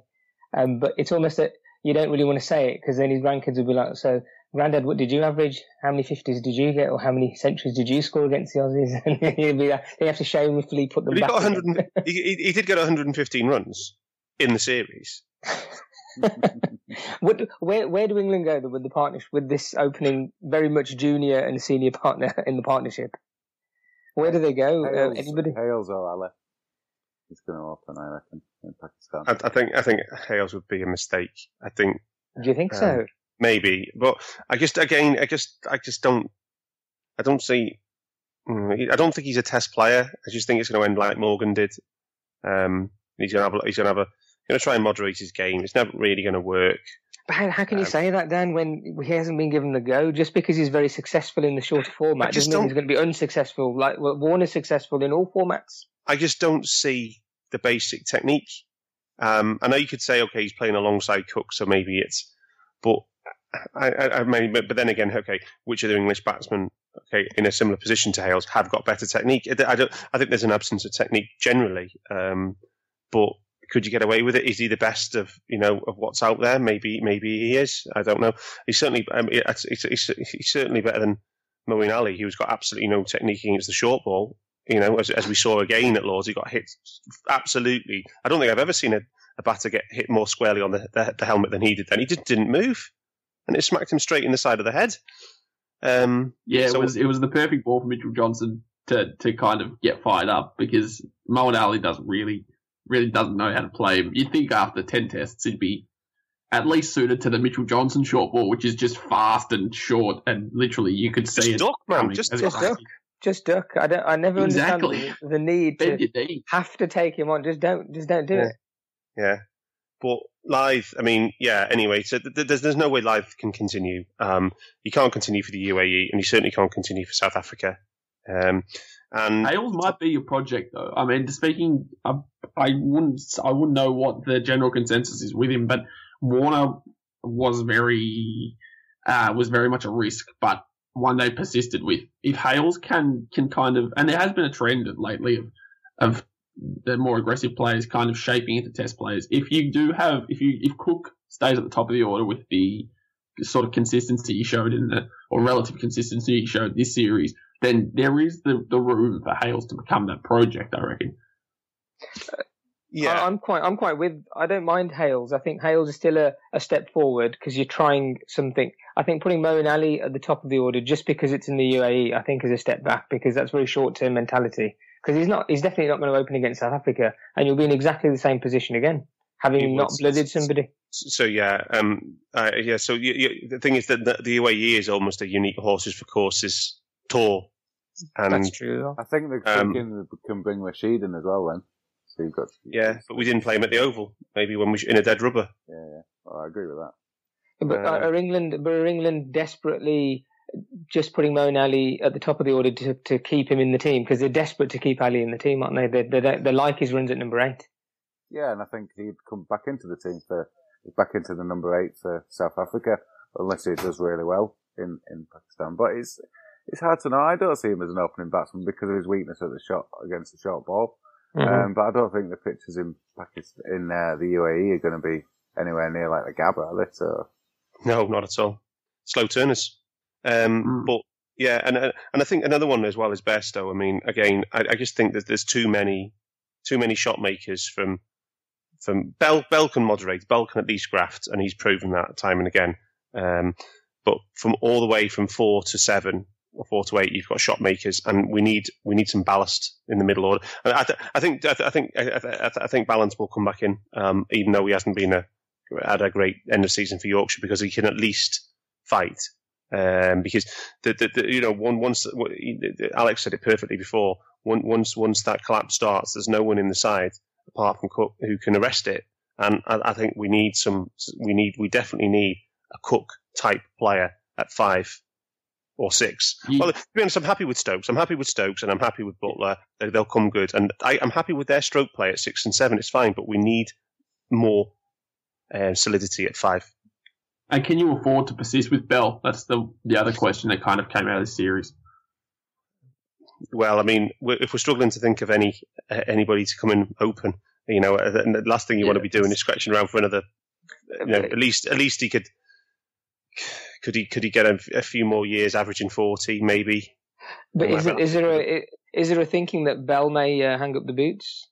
Um, but it's almost that you don't really want to say it because then his grandkids will be like, "So, Granddad, what did you average? How many fifties did you get, or how many centuries did you score against the Aussies?" And he'll be like, they have to shamefully put them But he back. got 100. he, he- he did get 115 runs in the series. what, where where do England go with the partnership with this opening very much junior and senior partner in the partnership? Where do they go? Uh, Hales, anybody? Hales or Ali. He's going to open, I reckon, in Pakistan. I, I think I think Hales would be a mistake. I think Do you think so? Um, maybe, but I just again I just I just don't I don't see. mm, I don't think he's a test player. I just think it's going to end like Morgan did. Um, he's going to have he's going to have a going to try and moderate his game. It's never really going to work. But how, how can you Um, say that, Dan, when he hasn't been given the go? Just because he's very successful in the shorter format doesn't mean he's going to be unsuccessful. Like well, Warner's successful in all formats. I just don't see the basic technique. Um, I know you could say, okay, he's playing alongside Cook, so maybe it's, but I, I, I mean, but, but then again, okay, which other English batsmen okay, in a similar position to Hales, have got better technique. I don't. I think there's an absence of technique generally, um, but could you get away with it? Is he the best of you know of what's out there? Maybe maybe he is. I don't know. He's certainly um, he's, he's, he's, certainly better than Moeen Ali, who's got absolutely no technique against the short ball. You know, as, as we saw again at Lords, he got hit absolutely. I don't think I've ever seen a, a batter get hit more squarely on the, the, the helmet than he did. Then he just didn't move, and it smacked him straight in the side of the head. Um, yeah, so it was it was the perfect ball for Mitchell Johnson to to kind of get fired up because Moeen Ali doesn't really really doesn't know how to play. him. You'd think after 10 tests he'd be at least suited to the Mitchell Johnson short ball, which is just fast and short, and literally you could see just it. Duck, man. Just, just duck. Just duck. I don't. I never exactly. understand the, the need Bend to have to take him on. Just don't. Just don't do Yeah. it. Yeah, but live. I mean, yeah. Anyway, so th- th- there's there's no way Lyth can continue. Um, you can't continue for the UAE, and you certainly can't continue for South Africa. Um, and might be your project, though. I mean, speaking, I, I wouldn't, I wouldn't know what the general consensus is with him, but Warner was very, uh, was very much a risk, but one they persisted with. If Hales can can kind of, and there has been a trend lately of of the more aggressive players kind of shaping into test players. If you do have, if you if Cook stays at the top of the order with the sort of consistency he showed in the or relative consistency he showed this series, then there is the, the room for Hales to become that project. I reckon. yeah, I, am quite. I'm quite with. I don't mind Hales. I think Hales is still a, a step forward because you're trying something. I think putting Moeen Ali at the top of the order just because it's in the UAE, I think is a step back because that's very short term mentality. Because he's not. He's definitely not going to open against South Africa, and you'll be in exactly the same position again, having He not blooded somebody. so yeah, um, uh, yeah. So you, you, the thing is that the, the UAE is almost a unique horses for courses tour, and That's true. I think they Um, can, can bring Rashid in as well then. So you've got yeah, but we didn't play him at the Oval. Maybe when we in a dead rubber. yeah, yeah. Well, I agree with that. But Uh, are are England, but are England desperately just putting Moeen Ali at the top of the order to, to keep him in the team because they're desperate to keep Ali in the team, aren't they? They, they, they, they like his runs at number eight. Yeah, and I think he'd come back into the team for back into the number eight for South Africa, unless he does really well in, in Pakistan. But it's it's hard to know. I don't see him as an opening batsman because of his weakness at the shot against the short ball. Mhm. Um, but I don't think the pitches in Pakistan in uh, the UAE are going to be anywhere near like the Gabba, are they? So No, not at all. Slow turners. Um, Mm. But yeah, and uh, and I think another one as well is Bairstow. I mean, again, I, I just think that there's too many too many shot makers from from Bell. Bell can moderate. Bell can at least graft, and he's proven that time and again. Um, but from all the way from four to seven or four to eight, you've got shot makers, and we need we need some ballast in the middle order. And I, th- I think I, th- I think I, th- I, th- I think Ballance will come back in, um, even though he hasn't been a had a great end of season for Yorkshire because he can at least fight. Um, because the, the, the you know one once Alex said it perfectly before. One, once once that collapse starts, there's no one in the side apart from Cook who can arrest it. And I, I think we need some. We need we definitely need a Cook type player at five or six. You- well, to be honest, I'm happy with Stokes. I'm happy with Stokes, and I'm happy with Buttler. They, they'll come good, and I, I'm happy with their stroke play at six and seven. It's fine, but we need more uh, solidity at five. And can you afford to persist with Bell? That's the the other question that kind of came out of this series. Well, I mean, we're, if we're struggling to think of any uh, anybody to come and open, you know, uh, and the last thing you want to be doing is scratching around for another. You know, at least at least he could. Could he could he get a, a few more years, averaging forty, maybe? But is, it, is there a is there a thinking that Bell may uh, hang up the boots?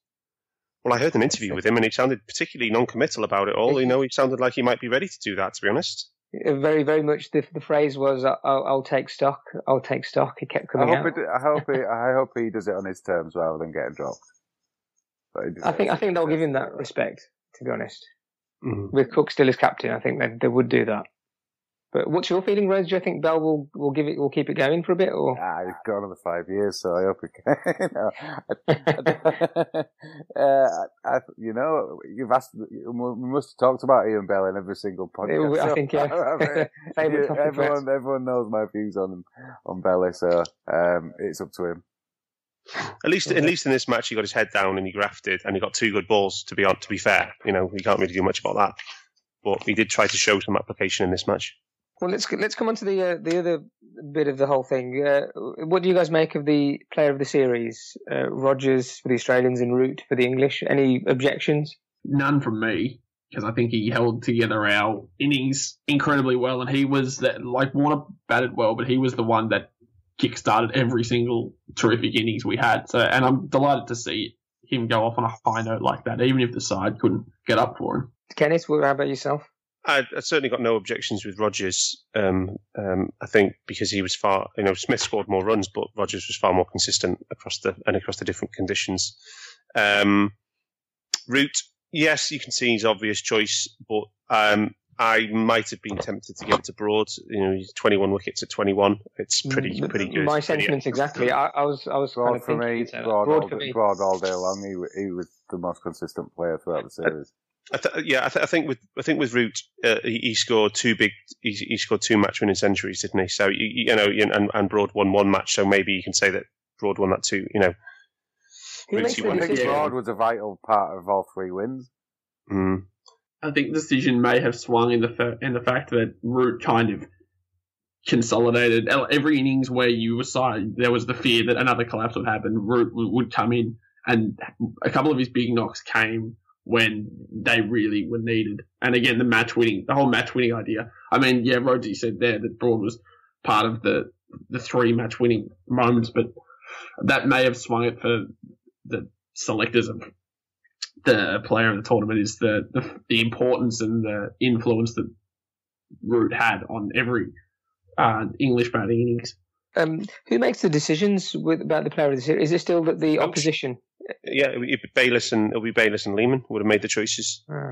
Well, I heard an interview with him, and he sounded particularly non-committal about it all. You know, he sounded like he might be ready to do that. To be honest, Uh, Very, very much. The, the phrase was, "I'll, I'll take stock. I'll take stock." It kept I coming hope, out. it, I hope he, I hope he does it on his terms rather than getting dropped. I think I think it. they'll give him that respect. To be honest, Mhm. with Cook still as captain, I think they they would do that. But what's your feeling, Rose? Do you think Bell will will give it will keep it going for a bit, or Ah, he's got another five years, so I hope he can. no, I, I, uh, I, you know, you've asked. We must have talked about Ian Bell in every single podcast. I think, yeah. I mean, you- topic for everyone, everyone knows my views on on Belly, so um, it's up to him. at least at least in this match, he got his head down and he grafted, and he got two good balls. To be on, to be fair, you know, he can't really do much about that. But he did try to show some application in this match. Well, let's let's come on to the uh, the other bit of the whole thing. Uh, what do you guys make of the player of the series, uh, Rogers for the Australians and Root for the English? Any objections? None from me because I think he held together our innings incredibly well, and he was that like Warner batted well, but he was the one that kick-started every single terrific innings we had. So, and I'm delighted to see him go off on a high note like that, even if the side couldn't get up for him. Kenneth, what about yourself? I, I certainly got no objections with Rogers. Um, um, I think because he was far, you know, Smith scored more runs, but Rogers was far more consistent across the and across the different conditions. Um, Root, yes, you can see his obvious choice, but um, I might have been tempted to give it to Broad. You know, he's 21 wickets at 21. It's pretty Mm, pretty good. My sentiments exactly. I, I was I was kind Broad of for me, you'd say that. Broad, Broad all, for me. Broad all day long. He, he was the most consistent player throughout the series. I th- yeah, I, th- I think with I think with Root, uh, he, he scored two big. He, he scored two match winning centuries, didn't he? So you, you know, and, and Broad won one match. So maybe you can say that Broad won that too. You know, Who makes won I think? Broad was a vital part of all three wins. Mm. I think the decision may have swung in the fa- in the fact that Root kind of consolidated every innings where you were side. There was the fear that another collapse would happen. Root would would come in, and a couple of his big knocks came when they really were needed. And again, the match winning, the whole match winning idea. I mean, yeah, Rosie said there that Broad was part of the the three match winning moments, but that may have swung it for the selectors of the player of the tournament is the, the the importance and the influence that Root had on every uh, English batting innings. Um, who makes the decisions with about the player of the series? Is it still the, the Coach. opposition Yeah, it'll be Bayliss and it'll be Bayliss and Lehmann would have made the choices. uh,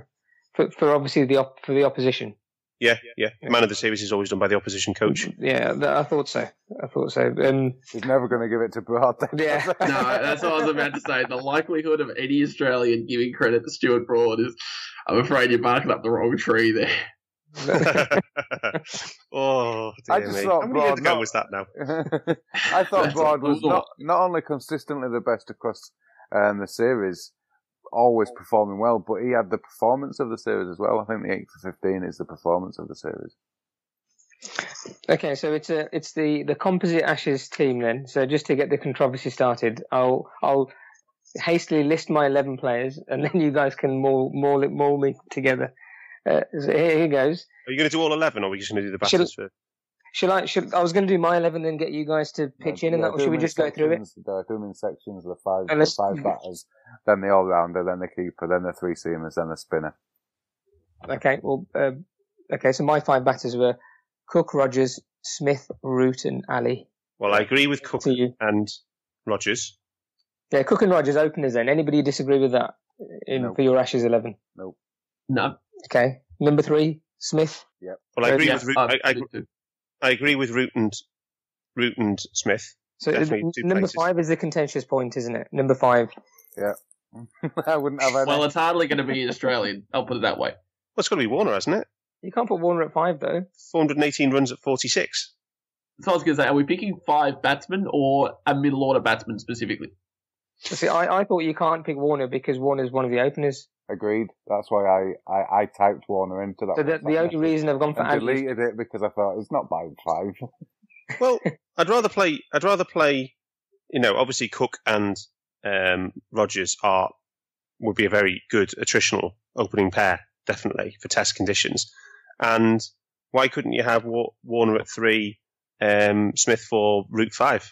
for, for obviously the op- for the opposition? Yeah, yeah. Man of the series is always done by the opposition coach. Yeah, I thought so. I thought so. Um, He's never going to give it to Broad. then. yeah. No, that's what I was about to say. The likelihood of any Australian giving credit to Stuart Broad is, I'm afraid you're barking up the wrong tree there. oh, I just me. thought How Broad not- was that now? I thought Broad was not, not only consistently the best across um, the series, always performing well, but he had the performance of the series as well. I think the 8 for 15 is the performance of the series. Okay, so it's a it's the the composite Ashes team then. So just to get the controversy started, I'll I'll hastily list my eleven players, and then you guys can maul maul it maul me together. Uh, here, here goes. Are you going to do all 11 or are we just going to do the Shall- batters first? Shall I? Should I was going to do my eleven, then get you guys to pitch in, and Yeah, that, or should we just go through it? sections, uh, Do them in sections, the five, the five batters, then the all-rounder, then the keeper, then the three seamers, then the spinner. Okay. Well, uh, okay. So my five batters were Cook, Rogers, Smith, Root, and Ali. Well, I agree with Cook you. and Rogers. Yeah, Cook and Rogers openers. Then anybody disagree with that in No. for your Ashes eleven? Nope. No. Okay. Number three, Smith. Yeah. Well, I agree Yeah, with Root, uh, I, I, I agree with Root and Root and Smith. So number places. five is the contentious point, isn't it? Number five. Yeah. I wouldn't have any. Well, it's hardly going to be Australian. I'll put it that way. Well, it's got to be Warner, hasn't it? You can't put Warner at five though. 418 runs at 46. So I was going to say, are we picking five batsmen or a middle order batsman specifically? See, I, I thought you can't pick Warner because Warner's one of the openers. Agreed. That's why I, I, I typed Warner into that. So the, the only reason I've gone for and Ali. deleted it because I thought it's not by five. Well, I'd rather play. I'd rather play. You know, obviously Cook and um, Rogers are would be a very good attritional opening pair, definitely for test conditions. And why couldn't you have Wa- Warner at three, um, Smith for Root five?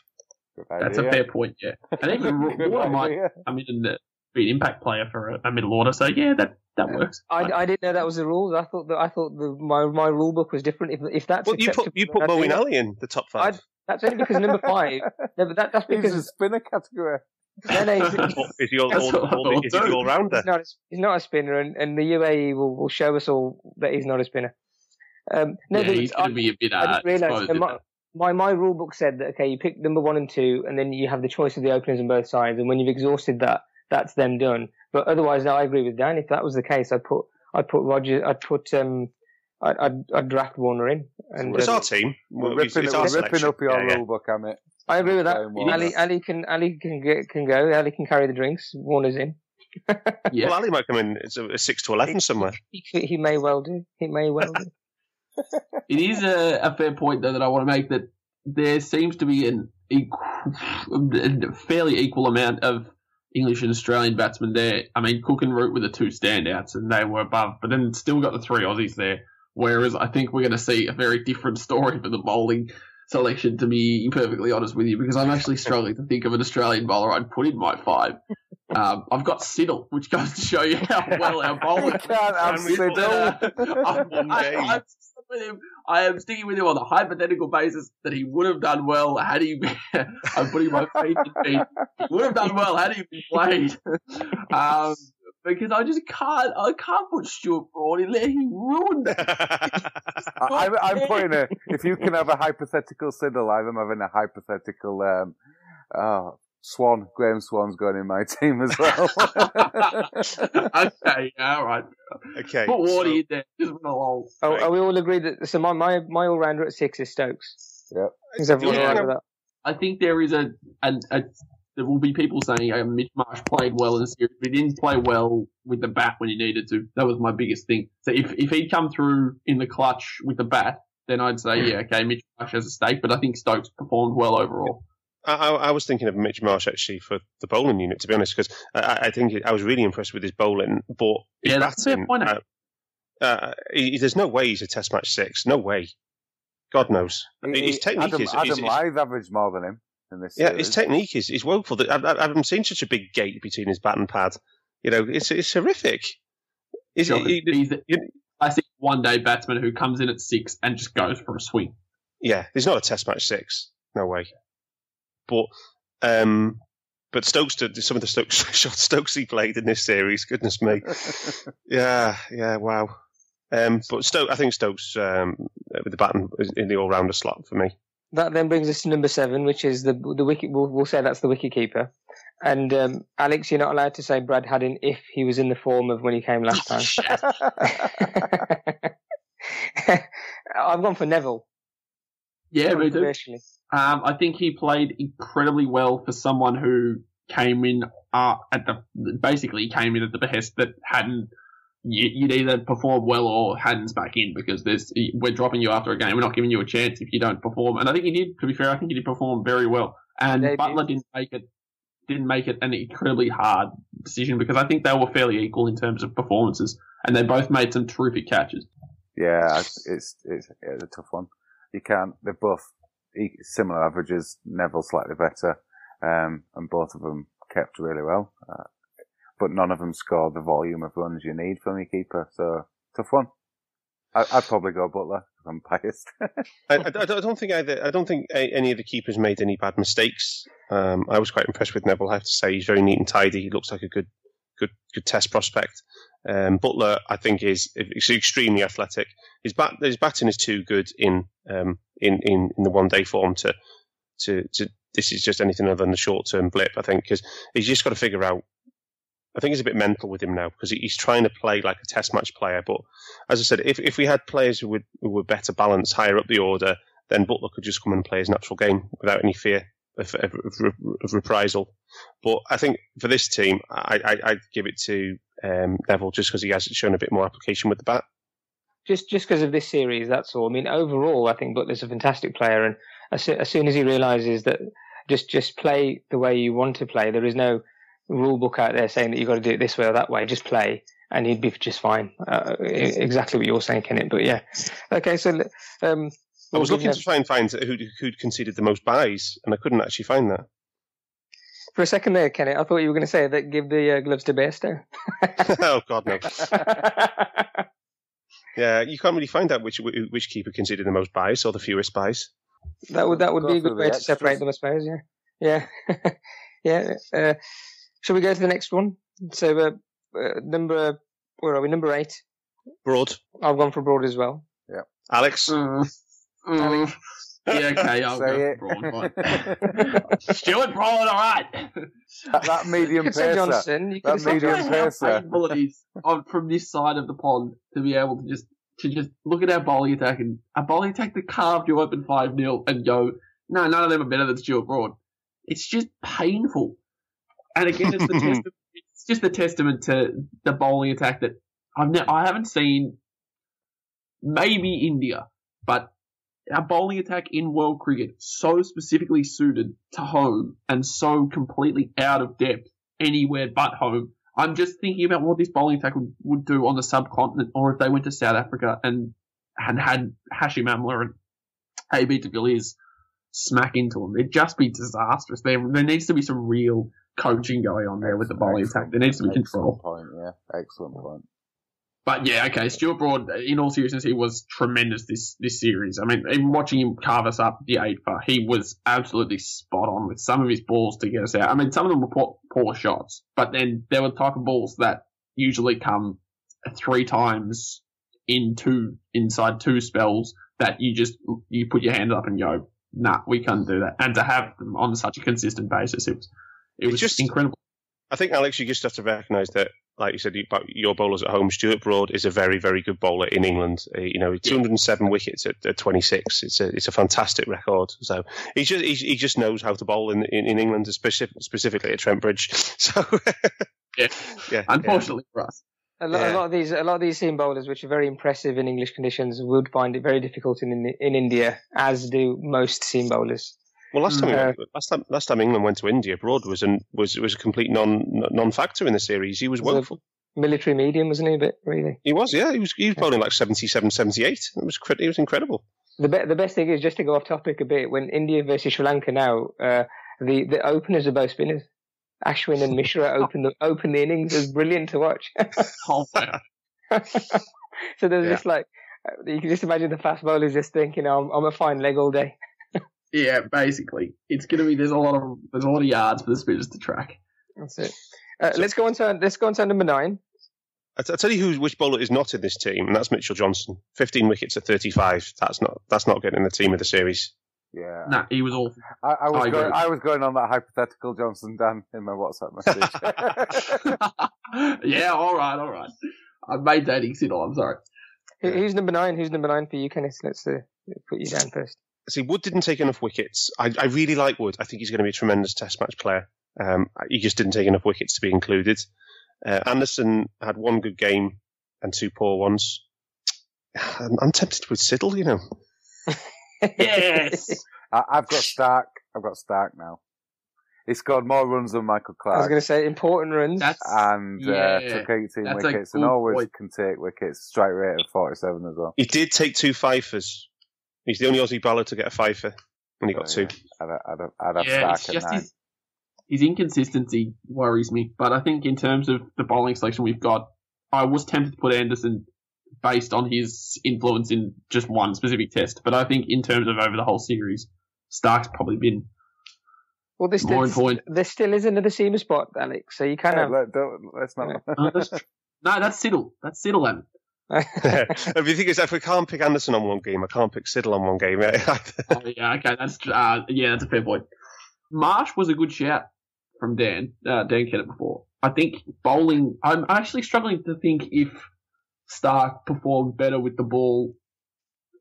That's idea. a fair point, yeah. And even Warner might idea. come in and uh, be an impact player for a, a middle order. So yeah, that that works. I, I didn't know that was the rules. I thought that I thought the, my my rule book was different. If if that's Well, you put acceptable, you put then I'd Moeen do it. Ali in the top 5 That's only because number five. No, but that, that's He's a because spinner category. no, no, is he all, That's all, what all, is he all rounder? he's not a, he's not a spinner, and, and the UAE will, will show us all that he's not a spinner. Um, no, yeah, he's I- going to be a bit I didn't realise. my, my my rule book said that okay, you pick number one and two, and then you have the choice of the openers on both sides, and when you've exhausted that, that's then done. But otherwise, no, I agree with Dan. If that was the case, I'd put I'd put Roger, I'd put um, I'd I'd, I'd draft Warner in. And It's uh, our team. We're It's- ripping, it's we're ripping up your Yeah, yeah. rule book, Amit. I agree with that. Going Ali Ali can Ali can get, can go. Ali can carry the drinks. Warner's in. yeah. Well, Ali might come in as a, a six to eleven somewhere. He, he may well do. He may well do. it is a, a fair point though that I want to make that there seems to be an equal, a fairly equal amount of English and Australian batsmen there. I mean, Cook and Root were the two standouts, and they were above, but then still got the three Aussies there. Whereas I think we're going to see a very different story for the bowling selection, to be perfectly honest with you, because I'm actually struggling to think of an Australian bowler I'd put in my five. Um, I've got Siddle, which goes to show you how well our bowling. You can't have Siddle. I'm, I, with him. I am sticking with him on the hypothetical basis that he would have done well had he been. I'm putting my faith in. He would have done well had he been played. Um, because I just can't, I can't put Stuart Broad in there. He ruined it. I, I'm putting a. If you can have a hypothetical Siddle, I'm having a hypothetical. Um, oh, Swann, Graeme Swann's going in my team as well. okay, all right. Okay. Put Wardy in there. Just with a lol. Oh, are we all agreed that so my my, my all rounder at six is Stokes? Yep. Is everyone Yeah. all right with that? I think there is a, a, a there will be people saying uh, Mitch Marsh played well in the series, but he didn't play well with the bat when he needed to. That was my biggest thing. So if if he'd come through in the clutch with the bat, then I'd say yeah, okay, Mitch Marsh has a stake. But I think Stokes performed well overall. I, I I was thinking of Mitch Marsh actually for the bowling unit, to be honest, because I, I think I was really impressed with his bowling, but his Yeah, that's a point. uh, uh, he, there's no way he's a Test match six. No way. God knows. His technique Adam, is, Adam is, is Lyth averaged more than him in this. yeah, series. his technique is, is woeful. I, I, I haven't seen such a big gate between his bat and pad. You know, it's it's horrific. Is Sure, it, he- he's a classic one day batsman who comes in at six and just goes for a swing. Yeah, he's not a Test match six. No way. But um, but Stokes did some of the Stokes shots Stokes he played in this series. Goodness me. yeah, yeah, wow. Um, but Stokes, I think Stokes um, with the baton is in the all rounder slot for me. That then brings us to number seven, which is the the wicket. We'll, we'll say that's the wicket keeper. And um, Alex, you're not allowed to say Brad Haddin if he was in the form of when he came last time. I've gone for Nevill. Yeah, me too. Controversially. Um, I think he played incredibly well for someone who came in uh, at the basically came in at the behest that hadn't. You, you'd either perform well or Haddin's back in because there's we're dropping you after a game. We're not giving you a chance if you don't perform. And I think he did. To be fair, I think he did perform very well. And Debut. Buttler didn't make it didn't make it an incredibly hard decision because I think they were fairly equal in terms of performances, and they both made some terrific catches. Yeah, it's it's it's, it's a tough one. You can't. They're both similar averages. Nevill slightly better, um, and both of them kept really well. Uh, but none of them scored the volume of runs you need from your keeper. So tough one. I, I'd probably go Buttler. I'm biased. I, I, I don't think either. I don't think any of the keepers made any bad mistakes. Um, I was quite impressed with Nevill. I have to say, he's very neat and tidy. He looks like a good, good, good test prospect. Um, Buttler, I think, is is extremely athletic. His bat, his batting is too good in um, in, in in the one day form to to to. This is just anything other than a short term blip. I think because he's just got to figure out. I think he's a bit mental with him now because he's trying to play like a test match player. But as I said, if if we had players who, would, who were better balanced higher up the order, then Buttler could just come and play his natural game without any fear of, of, of, reprisal. But I think for this team, I, I, I'd give it to um, Nevill just because he has shown a bit more application with the bat. just just because of this series. That's all. I mean, overall, I think Buttler's a fantastic player, and as, as soon as he realizes that just just play the way you want to play, there is no rule book out there saying that you've got to do it this way or that way. Just play, and he'd be just fine. Uh, exactly what you're saying, Kenneth. But yeah, okay. So um, I was looking to try and find who'd, who'd conceded the most byes, and I couldn't actually find that. for a second there, Kenneth. I thought you were going to say that give the uh, gloves to Bairstow. oh God, no. Yeah, you can't really find out which which keeper conceded the most byes or the fewest byes. That would that would Go be a good the way to separate them, I suppose. Yeah, yeah, yeah. Uh, shall we go to the next one? So uh, uh, number where are we? Number eight. Broad, I've gone for broad as well. Yeah. Alex. Mm. Mm. Yeah, okay, I'll Say go it. Broad. fine. Stuart Broad, all right. that, that medium You could say pacer. Johnson. You could That have medium Johnson. pacer. capable it is on from this side of the pond to be able to just to just look at our bowling attack and a bowling attack that carved you open five 0 and go, no, none of them are better than Stuart Broad. It's just painful. And again, it's the testament, it's just a testament to the bowling attack that I've ne- I haven't seen maybe India, but our bowling attack in world cricket so specifically suited to home and so completely out of depth anywhere but home. I'm just thinking about what this bowling attack would, would do on the subcontinent, or if they went to South Africa and and had Hashim Amla and AB de Villiers smack into them. It'd just be disastrous. There, there needs to be some real coaching going on there with the bowling attack. There needs to be control. Point, yeah, excellent point. But yeah, okay, Stuart Broad, in all seriousness, he was tremendous this, this series. I mean, even watching him carve us up the eight for, he was absolutely spot on with some of his balls to get us out. I mean, some of them were poor, poor shots, but then there were the type of balls that usually come three times in two, inside two spells that you just, you put your hand up and go, nah, we can't do that. And to have them on such a consistent basis, it was, it was just incredible. I think Alex, you just have to recognise that, like you said, about your bowlers at home. Stuart Broad is a very, very good bowler in England. Uh, you know, 207 wickets at, at, 26. It's a it's a fantastic record. So he just he, he just knows how to bowl in in, in England, specific, specifically at Trent Bridge. So yeah, yeah. Unfortunately yeah. for us. A lot, yeah. a lot, of these, a lot of these seam bowlers, which are very impressive in English conditions, would find it very difficult in in India, as do most seam bowlers. Well, last time, uh, last time, last time England went to India, Broad was an, was was a complete non non factor in the series. He was woeful. Military medium, wasn't he? A bit really. He was, yeah. He was he was bowling like 77, 78. It was it was incredible. The be- the best thing is just to go off topic a bit. When India versus Sri Lanka now, uh, the the openers are both spinners. Ashwin and Mishra open the open the innings. It was brilliant to watch. oh so there's yeah. just like you can just imagine the fast bowlers just thinking, "I'm, I'm a fine leg all day." Yeah, basically, it's going to be there's a lot of there's a lot of yards for the spinners to track. That's it. Uh, so, let's go on to let's go on to number nine. I tell you who which bowler is not in this team, and that's Mitchell Johnson. Fifteen wickets at thirty-five. That's not that's not getting in the team of the series. Yeah. Nah, he was awful. I, I was I going, I was going on that hypothetical Johnson Dan in my WhatsApp message. yeah, all right, all right. I made that signal. I'm sorry. Who's number nine? Who's number nine for you, Kenneth? Let's uh, put you down first see, Wood didn't take enough wickets. I, I really like Wood. I think he's going to be a tremendous Test match player. Um, he just didn't take enough wickets to be included. Uh, Anderson had one good game and two poor ones. I'm, I'm tempted with Siddle, you know. yes, I, have got Starc. I've got Starc now. He scored more runs than Michael Clarke. I was going to say important runs. That's, and uh, took 18 wickets and always point. can take wickets. Strike rate of 47 as well. He did take two fifers He's the only Aussie bowler to get a fifer, and he got oh, two. I'd, I'd, I'd have yeah, it's just his, his inconsistency worries me. But I think in terms of the bowling selection we've got, I was tempted to put Anderson based on his influence in just one specific test. But I think in terms of over the whole series, Starc's probably been well, this more important. There still is another seamer spot, Alex. So you kind yeah, of let, us not. no, that's, no, that's Siddle. That's Siddle. Then if you think is if we can't pick Anderson on one game, I can't pick Siddle on one game. oh, yeah, okay, that's uh, yeah, that's a fair point. Marsh was a good shout from Dan. Uh, Dan Kennett before. I think bowling. I'm actually struggling to think if Starc performed better with the ball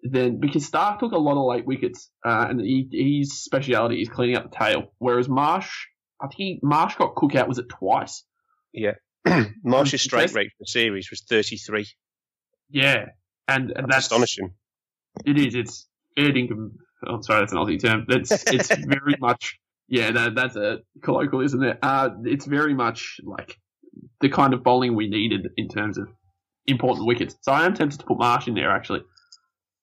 than because Starc took a lot of late wickets, uh, and he, his speciality is cleaning up the tail. Whereas Marsh, I think he, Marsh got cook out was it twice? Yeah. Marsh's strike rate for the series was 33. Yeah, and, and that's, that's, astonishing. It is. It's dinkum. Oh, sorry, that's an Aussie term. That's it's very much. Yeah, that, that's a colloquial, isn't it? Uh, it's very much like the kind of bowling we needed in terms of important wickets. So I am tempted to put Marsh in there actually.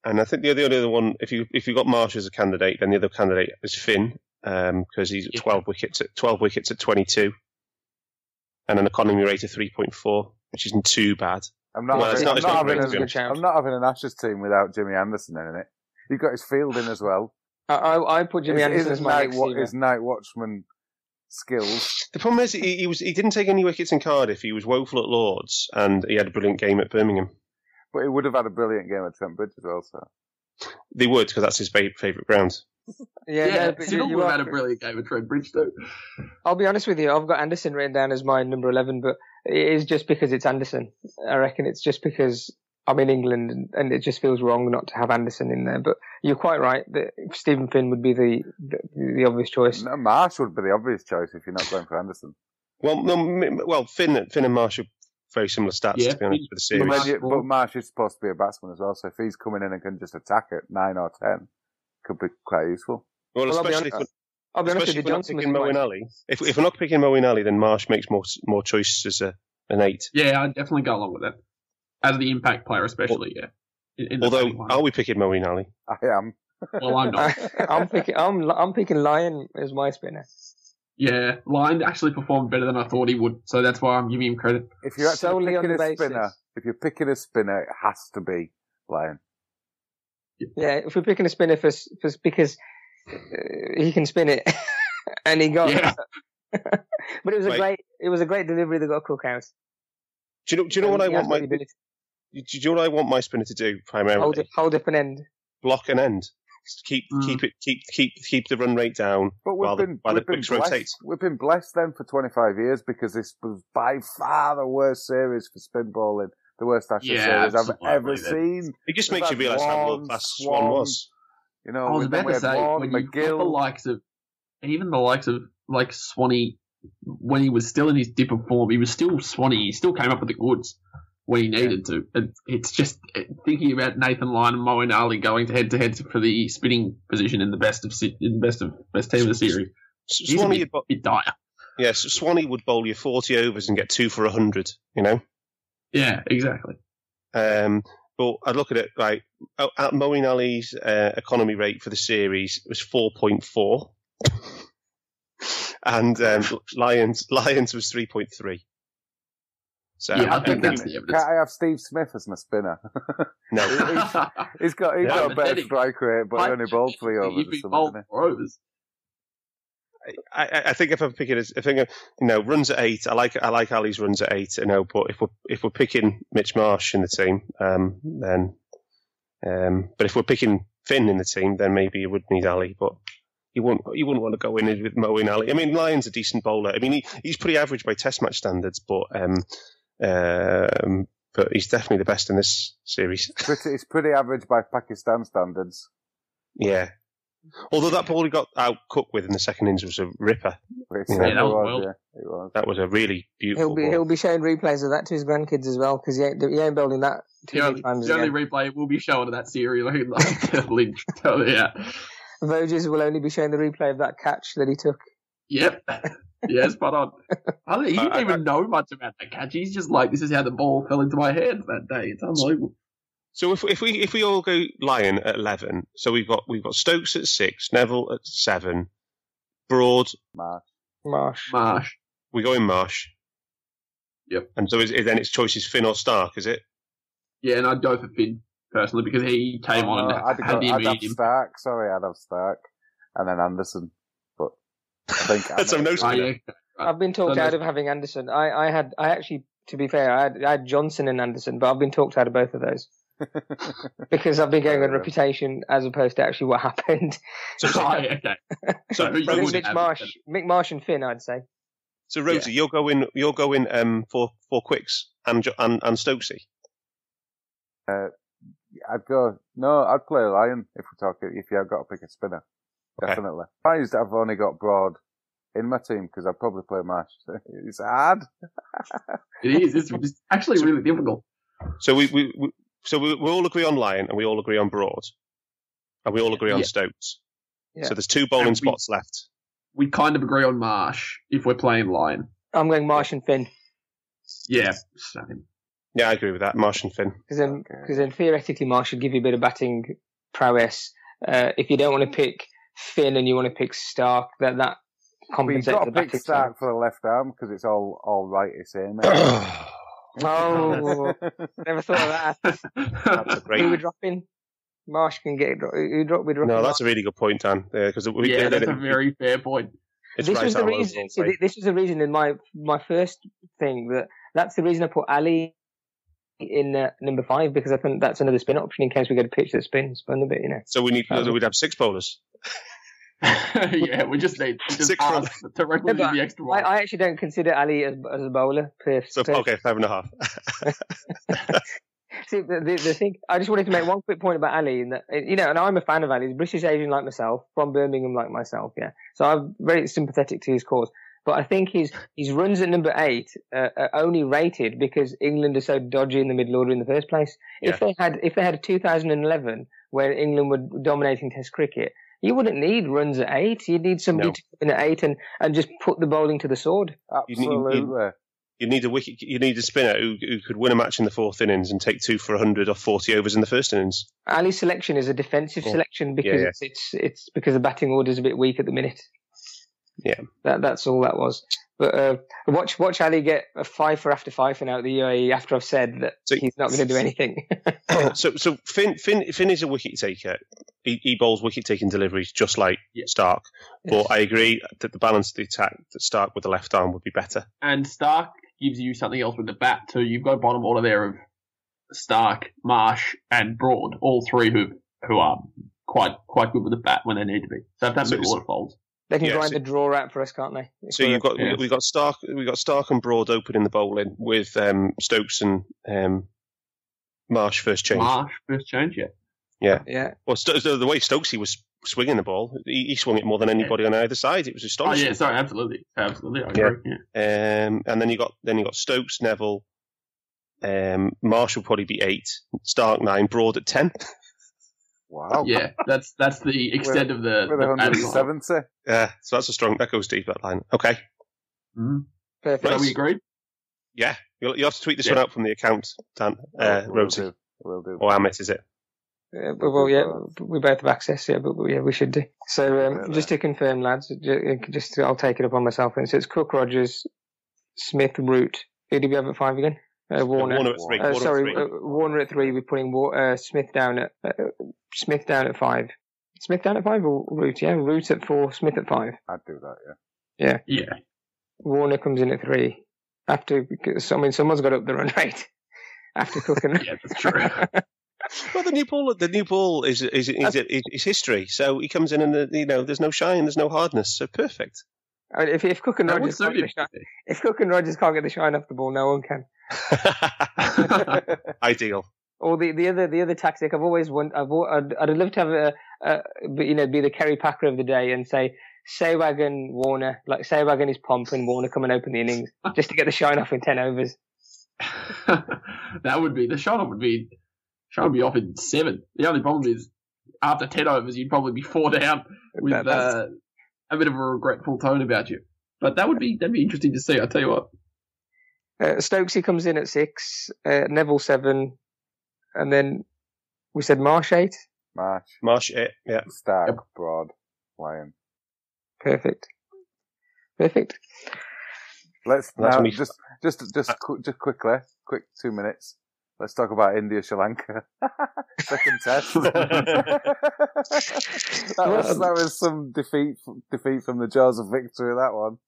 And I think the other, the other one, if you if you got Marsh as a candidate, then the other candidate is Finn because um, he's yeah. twelve wickets at twelve wickets at twenty two, and an economy rate of three point four, which isn't too bad. I'm not, well, having, not, I'm, not having a, I'm not having an Ashes team without Jimmy Anderson in it. You've got his fielding as well. I, I, I put Jimmy his, Anderson as my night, his night watchman skills. The problem is he, he, was he didn't take any wickets in Cardiff. He was woeful at Lords, and he had a brilliant game at Birmingham. But he would have had a brilliant game at Trent Bridge as well. So they would because that's his favourite ground. Yeah, yeah no, but you, you would have had a brilliant game at Trent Bridge though. I'll be honest with you, I've got Anderson written down as my number eleven, but it is just because it's Anderson. I reckon it's just because I'm in England and it just feels wrong not to have Anderson in there. But you're quite right that Steven Finn would be the, the, the obvious choice. No, Marsh would be the obvious choice if you're not going for Anderson. Well, no, well, Finn, Finn and Marsh are very similar stats Yeah, to be honest with the series. then you- but Marsh is supposed to be a batsman as well, so if he's coming in and can just attack at nine or ten, could be quite useful. Well, Well, especially hon- if, I'll be honest with if you, we're not Johnson picking Moeen Ali. If, if we're not picking Moeen Ali, then Marsh makes more more choice as a an eight. Yeah, I'd definitely go along with that. As the impact player, especially, yeah. In, in Although, are we picking Moeen Ali? I am. well, I'm not. I'm picking. I'm I'm picking Lyon as my spinner. Yeah, Lyon actually performed better than I thought he would, so that's why I'm giving him credit. If you're actually Solely on picking the a basis. spinner, if you're picking a spinner, it has to be Lyon. Yeah, if we're picking a spinner for, for because he can spin it, and he got. Yeah. but it was a Right. great. It was a great delivery that got Cookhouse. Do you know? Do you know what I want my? got the ability Do you know what I want my spinner to do primarily? hold, up, hold up an end. Block and end. Just keep Mm. keep it keep keep keep the run rate down But we've while been, the while we've been blessed. rotate. We've been blessed then for 25 years because this was by far the worst series for spin bowling, the worst Ashes Yeah, series I've ever That- seen. It just We've makes you realise how Swann, world class Swann Swann, was. You know, I was about to say, when you've the likes of, even the likes of, like, Swanee, when he was still in his dip of form, he was still Swanee, he still came up with the goods when he needed to. And it's just uh, thinking about Nathan Lyon and Moeen Ali going to head to head for the spinning position in the best of in the best of best team of the series. S- He's a Swanee, bit, would bo- bit dire. yeah, so Swanee would bowl you forty overs and get two for hundred. You know. Yeah, exactly. Um, but I look at it like At Moeen Ali's uh, economy rate for the series was four point four, and um, Lyon's Lyon's was three point three. So Yeah, I think that's the evidence. Can't I have Steve Smith as my spinner? no. he's got he's Yeah, got a better pathetic. strike rate, but he only bowled three overs You've or been bowled didn't overs. I, I- think if I'm picking, a- I think you know runs at eight. I like I like Ali's runs at eight. You know, but if we're if we're picking Mitch Marsh in the team, um, then um, but if we're picking Finn in the team, then maybe you would need Ali. But you wouldn't you wouldn't want to go in with Moeen Ali. I mean, Lyon's a decent bowler. I mean, he, he's pretty average by Test match standards, but um, um, but he's definitely the best in this series. Pretty, it's pretty average by Pakistan standards. yeah. Although that ball he got out cooked with in the second innings was a ripper. It Yeah, that was was, yeah, was. That was a really beautiful He'll be ball. he'll be showing replays of that to his grandkids as well because he ain't he ain't building that too The many only, times the only replay will be shown of that series. Like, like Lynch. Oh, yeah. Voges will only be showing the replay of that catch that he took. Yep. Yeah, spot on. I he didn't I- I- even know much about that catch. He's just like, this is how the ball fell into my hands that day. It's unbelievable. So if if we if we all go Lyon at eleven, so we've got we've got Stokes at six, Nevill at seven, Broad, Marsh. Marsh. Marsh. we go in Marsh. Yep. And so is, then its choice is Finn or Starc, is it? Yeah, and I'd go for Finn personally because he came Oh, on no, and I'd, had go, the I'd have immediate. Starc. Sorry, I'd have Starc, and then Anderson. But I think that's a no. Oh, yeah. I've been talked out of having Anderson. I, I had I actually to be fair I had, I had Johnson and Anderson, but I've been talked out of both of those because I've been going on reputation as opposed to actually what happened. So, yeah, okay. So who So I you Mitch have? Marsh, Mick Marsh and Finn, I'd say. so Rosie, you're going you're going um for for quicks and and and Stokesy. I'd go. No, I'd play Lyon if we're talking. If you've got to pick a spinner, Okay. definitely. Surprised I've only got Broad in my team because I'd probably play Marsh. It's hard. It is. It's, it's actually really difficult. So we we, we so we, we all agree on Lyon and we all agree on Broad, and we all agree on Yeah. Stokes. Yeah. So there's two bowling we- spots left. We kind of agree on Marsh if we're playing Lyon. I'm going Marsh and Finn Yeah. same. Yeah, I agree with that. Marsh and Finn. because then, Okay. cause then theoretically Marsh should give you a bit of batting prowess. Uh, if you don't want to pick Finn and you want to pick Starc, that that But you've compensates got the to pick Starc for the left arm because it's all all right. It's same. Oh, never thought of that. That's a great. Who we dropping? Marsh can get who drop we dropping. No, that's a really good point, Dan. Because we yeah, it- that's it- a very fair point. this right was the reason. overall, See, right? this was the reason in my my first thing that that's the reason I put Ali in uh, number five because I think that's another spin option in case we get a pitch that spins, spin a bit, you know. So we need so we'd have six bowlers. yeah, we just need just Six from- ask to requisite but the extra I, one. I actually don't consider Ali as, as a bowler. Per, So per- okay, five and a half. See, the, the, the thing, I just wanted to make one quick point about Ali, and that, you know, and I'm a fan of Ali. He's British Asian like myself, from Birmingham like myself, yeah. So I'm very sympathetic to his cause. But I think his his runs at number eight uh, are only rated because England are so dodgy in the middle order in the first place. Yeah. If they had if they had a 2011 where England were dominating Test cricket, you wouldn't need runs at eight. You'd need somebody No. to come in at eight and, and just put the bowling to the sword. You need- you- Absolutely. You need a wicket. You need a spinner who, who could win a match in the fourth innings and take two for hundred or forty overs in the first innings. Ali's selection is a defensive oh, Yeah. selection because Yeah, yeah. It's it's because the batting order is a bit weak at the minute. Yeah. That that's all that was. But uh, watch watch Ali get a five for after five for now at the UAE after I've said that he's not going to do anything. so, so Finn, Finn, Finn is a wicket taker. He, he bowls wicket taking deliveries just like Starc. But I agree that the balance of the attack that Starc with the left arm would be better. And Starc gives you something else with the bat too. You've got a bottom order there of Starc, Marsh, and Broad, all three who who are quite quite good with the bat when they need to be. So if that So middle it's- order folds. They can Yeah, grind so- the draw out for us, can't they? So you've got Yeah. we got Starc we got Starc and Broad open in the bowling with um, Stokes and um, Marsh first change. Marsh first change, yeah. Yeah, yeah. Well, Sto- the way Stokesy was swinging the ball, he, he swung it more than anybody on either side. It was Oh astonishing. yeah, sorry, absolutely, absolutely, I Yeah. agree. Yeah. Um, and then you got then you got Stokes, Nevill, um, Marsh will probably be eight, Starc nine, Broad at ten. Wow. Yeah, that's that's the extent of the, With the batting line. 170. Yeah, so that's a strong. That goes deep that line. Okay. Mhm. Perfect. So we agreed. Yeah, you'll, you have to tweet this Yeah. one out from the account, Dan. Uh, Will Rosy. do. Will do. Or Amit, is it? Uh, well, well, yeah, we both have access, yeah, but yeah, we should do. So, um, just to confirm, lads, ju- just I'll take it upon myself. And so it's Cook, Rogers, Smith, Root. Who did we have at five again? Uh, Warner. Warner at three, Uh, Warner at sorry, three. Uh, Warner at three. We're putting Wa- uh, Smith down at uh, Smith down at five. Smith down at five or Root? Yeah, Root at four. Smith at five. I'd do that, yeah. Yeah. Yeah. Warner comes in at three. After, because, I mean, someone's got up the run rate after Cook and yeah, that's true. Well, the new ball, the new ball is is is, is, is history. So he comes in and uh, you know, there's no shine, there's no hardness. So perfect. I mean, if if Cook and Rogers can't get the shine, if Cook and Rogers can't get the shine off the ball, no one can. Ideal. Or the, the other the other tactic I've always want I've, I'd, I'd love to have a, a you know be the Kerry Packer of the day and say Sehwag and Warner like Sehwag and his pomp and Warner come and open the innings just to get the shine off in ten overs. that would be the shot would be shot would be off in seven. The only problem is after ten overs you'd probably be four down with uh, a bit of a regretful tone about you. But that would be that'd be interesting to see. I tell you what. Uh, Stokesy comes in at six, uh, Nevill seven, and then we said Marsh eight. Marsh. Marsh, eh, yeah. Starc, Broad, Lyon. Perfect. Perfect. Let's That's now when we- just just just qu- just quickly, quick two minutes. Let's talk about India Sri Lanka second test. that was that was some defeat defeat from the jaws of victory. That one.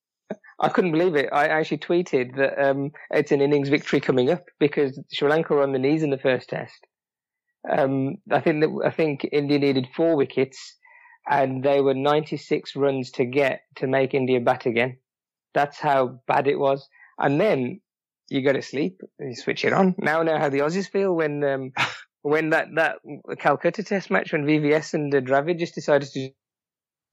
I couldn't believe it. I actually tweeted that um, it's an innings victory coming up because Sri Lanka were on the knees in the first test. Um, I think that I think India needed four wickets, and they were 96 runs to get to make India bat again. That's how bad it was. And then you go to sleep, and you switch it on. Now I know how the Aussies feel when um, when that that Calcutta Test match when VVS and uh, Dravid just decided to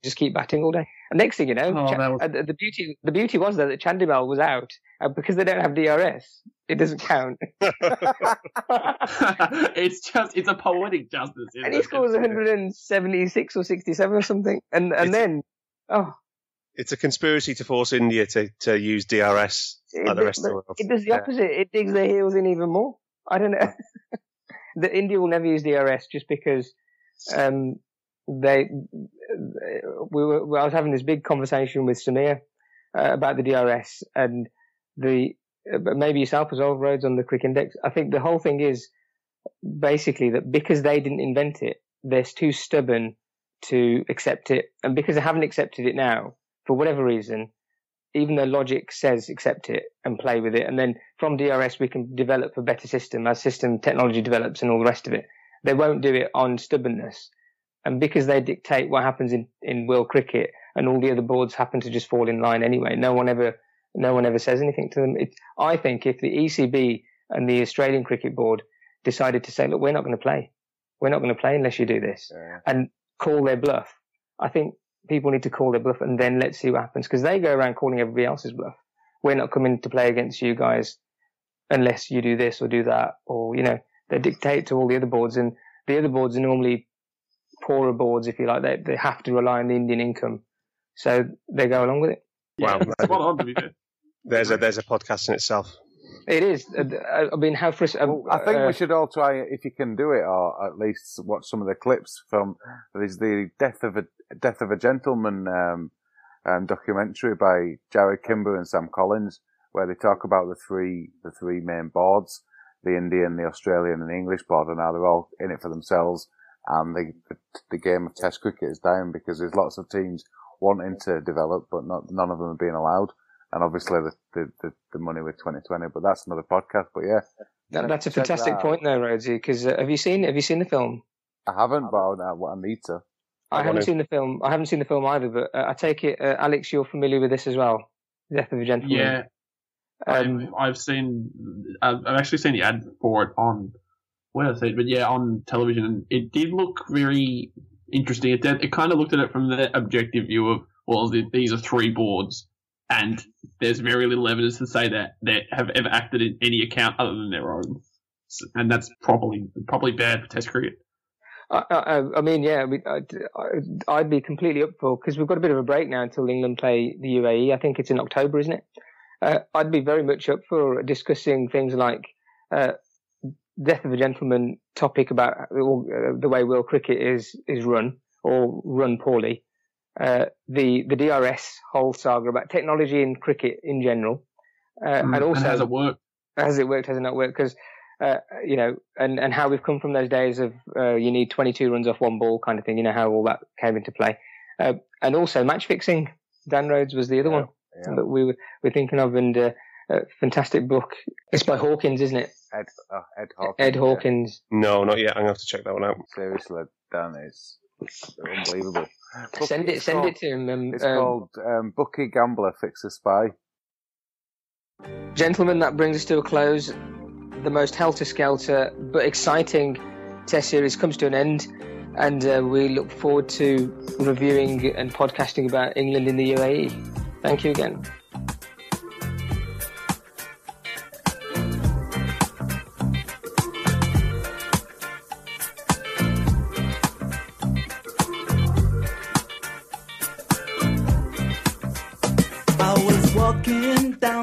just keep batting all day. And next thing you know, Oh, Cha- that was- uh, the the beauty the beauty was though that Chandimal was out uh, because they don't have DRS. It doesn't count, it's just it's a poetic justice. Isn't and he it? scores 176 or 67 or something. And and It's- then oh, It's a conspiracy to force India to, to use DRS like the it, rest of the world. it does the Yeah. opposite. It digs their heels in even more. I don't know. the India will never use DRS just because um, they. We were. I was having this big conversation with Samir uh, about the DRS and the. maybe yourself as well, Rhodes, on the Quick Index. I think the whole thing is basically that because they didn't invent it, they're too stubborn to accept it, and because they haven't accepted it now, for whatever reason, even though logic says accept it and play with it, and then from DRS we can develop a better system as system technology develops and all the rest of it. They won't do it on stubbornness, and because they dictate what happens in in world cricket, and all the other boards happen to just fall in line anyway. No one ever, no one ever says anything to them. It, I think if the ECB and the Australian Cricket Board decided to say, look, we're not going to play, we're not going to play unless you do this, Yeah. and call their bluff, I think people need to call their bluff and then let's see what happens because they go around calling everybody else's bluff. We're not coming to play against you guys unless you do this or do that, or you know they dictate to all the other boards, and the other boards are normally poorer boards, if you like. They they have to rely on the Indian income, so they go along with it. Wow, Spot on, to be fair. there's a there's a podcast in itself. It is. Uh, I mean, how frustrating. I think we should all try if you can do it, or at least watch some of the clips from. There's the death of a death of a gentleman um, um, documentary by Jarrod Kimber and Sam Collins, where they talk about the three the three main boards, the Indian, the Australian, and the English board, and how they're all in it for themselves. And the the, the game of Test cricket is down because there's lots of teams wanting to develop, but not none of them are being allowed. And obviously the the, the, the money with 2020, but that's another podcast. But yeah, That, that's a fantastic that point, though, Rhodesy. Because uh, have you seen have you seen the film? I haven't, but I, I need to. I, haven't wanna- seen the film. I haven't seen the film either, but uh, I take it, uh, Alex, you're familiar with this as well. Death of a Gentleman. Yeah, Um, I've, I've seen. I've, I've actually seen the ad for it on. Did I it? But yeah, on television, and it did look very interesting. It did, it kind of looked at it from the objective view of well, the, these are three boards, and there's very little evidence to say that they have ever acted in any account other than their own, and that's probably probably bad for Test cricket. I, I, I mean, yeah, we, I'd, I'd- I'd be completely up for because we've got a bit of a break now until England play the UAE. I think it's in October, isn't it? Uh, I'd be very much up for discussing things like uh, death of a gentleman topic about uh, the way world cricket is is run or run poorly. Uh, the the DRS whole saga about technology in cricket in general, uh, and also has it worked? has it worked, has it not worked? Because uh, you know, and and how we've come from those days of uh, you need 22 runs off one ball kind of thing. You know how all that came into play, uh, and also match fixing. Dan Rhodes was the other one yeah. that we were, were thinking of, and uh, a fantastic book. It's by Hawkins, isn't it? Ed, uh, Ed Hawkins. Ed yeah. Hawkins. No, not yet. I'm gonna have to check that one out. Seriously, Dan is unbelievable. Book- Send it, it's send called- it to him. Um, It's um, called um, Bookie Gambler Fixer Spy. Gentlemen, that brings us to a close. The most helter skelter but exciting test series comes to an end, and uh, we look forward to reviewing and podcasting about England in the UAE. Thank you again.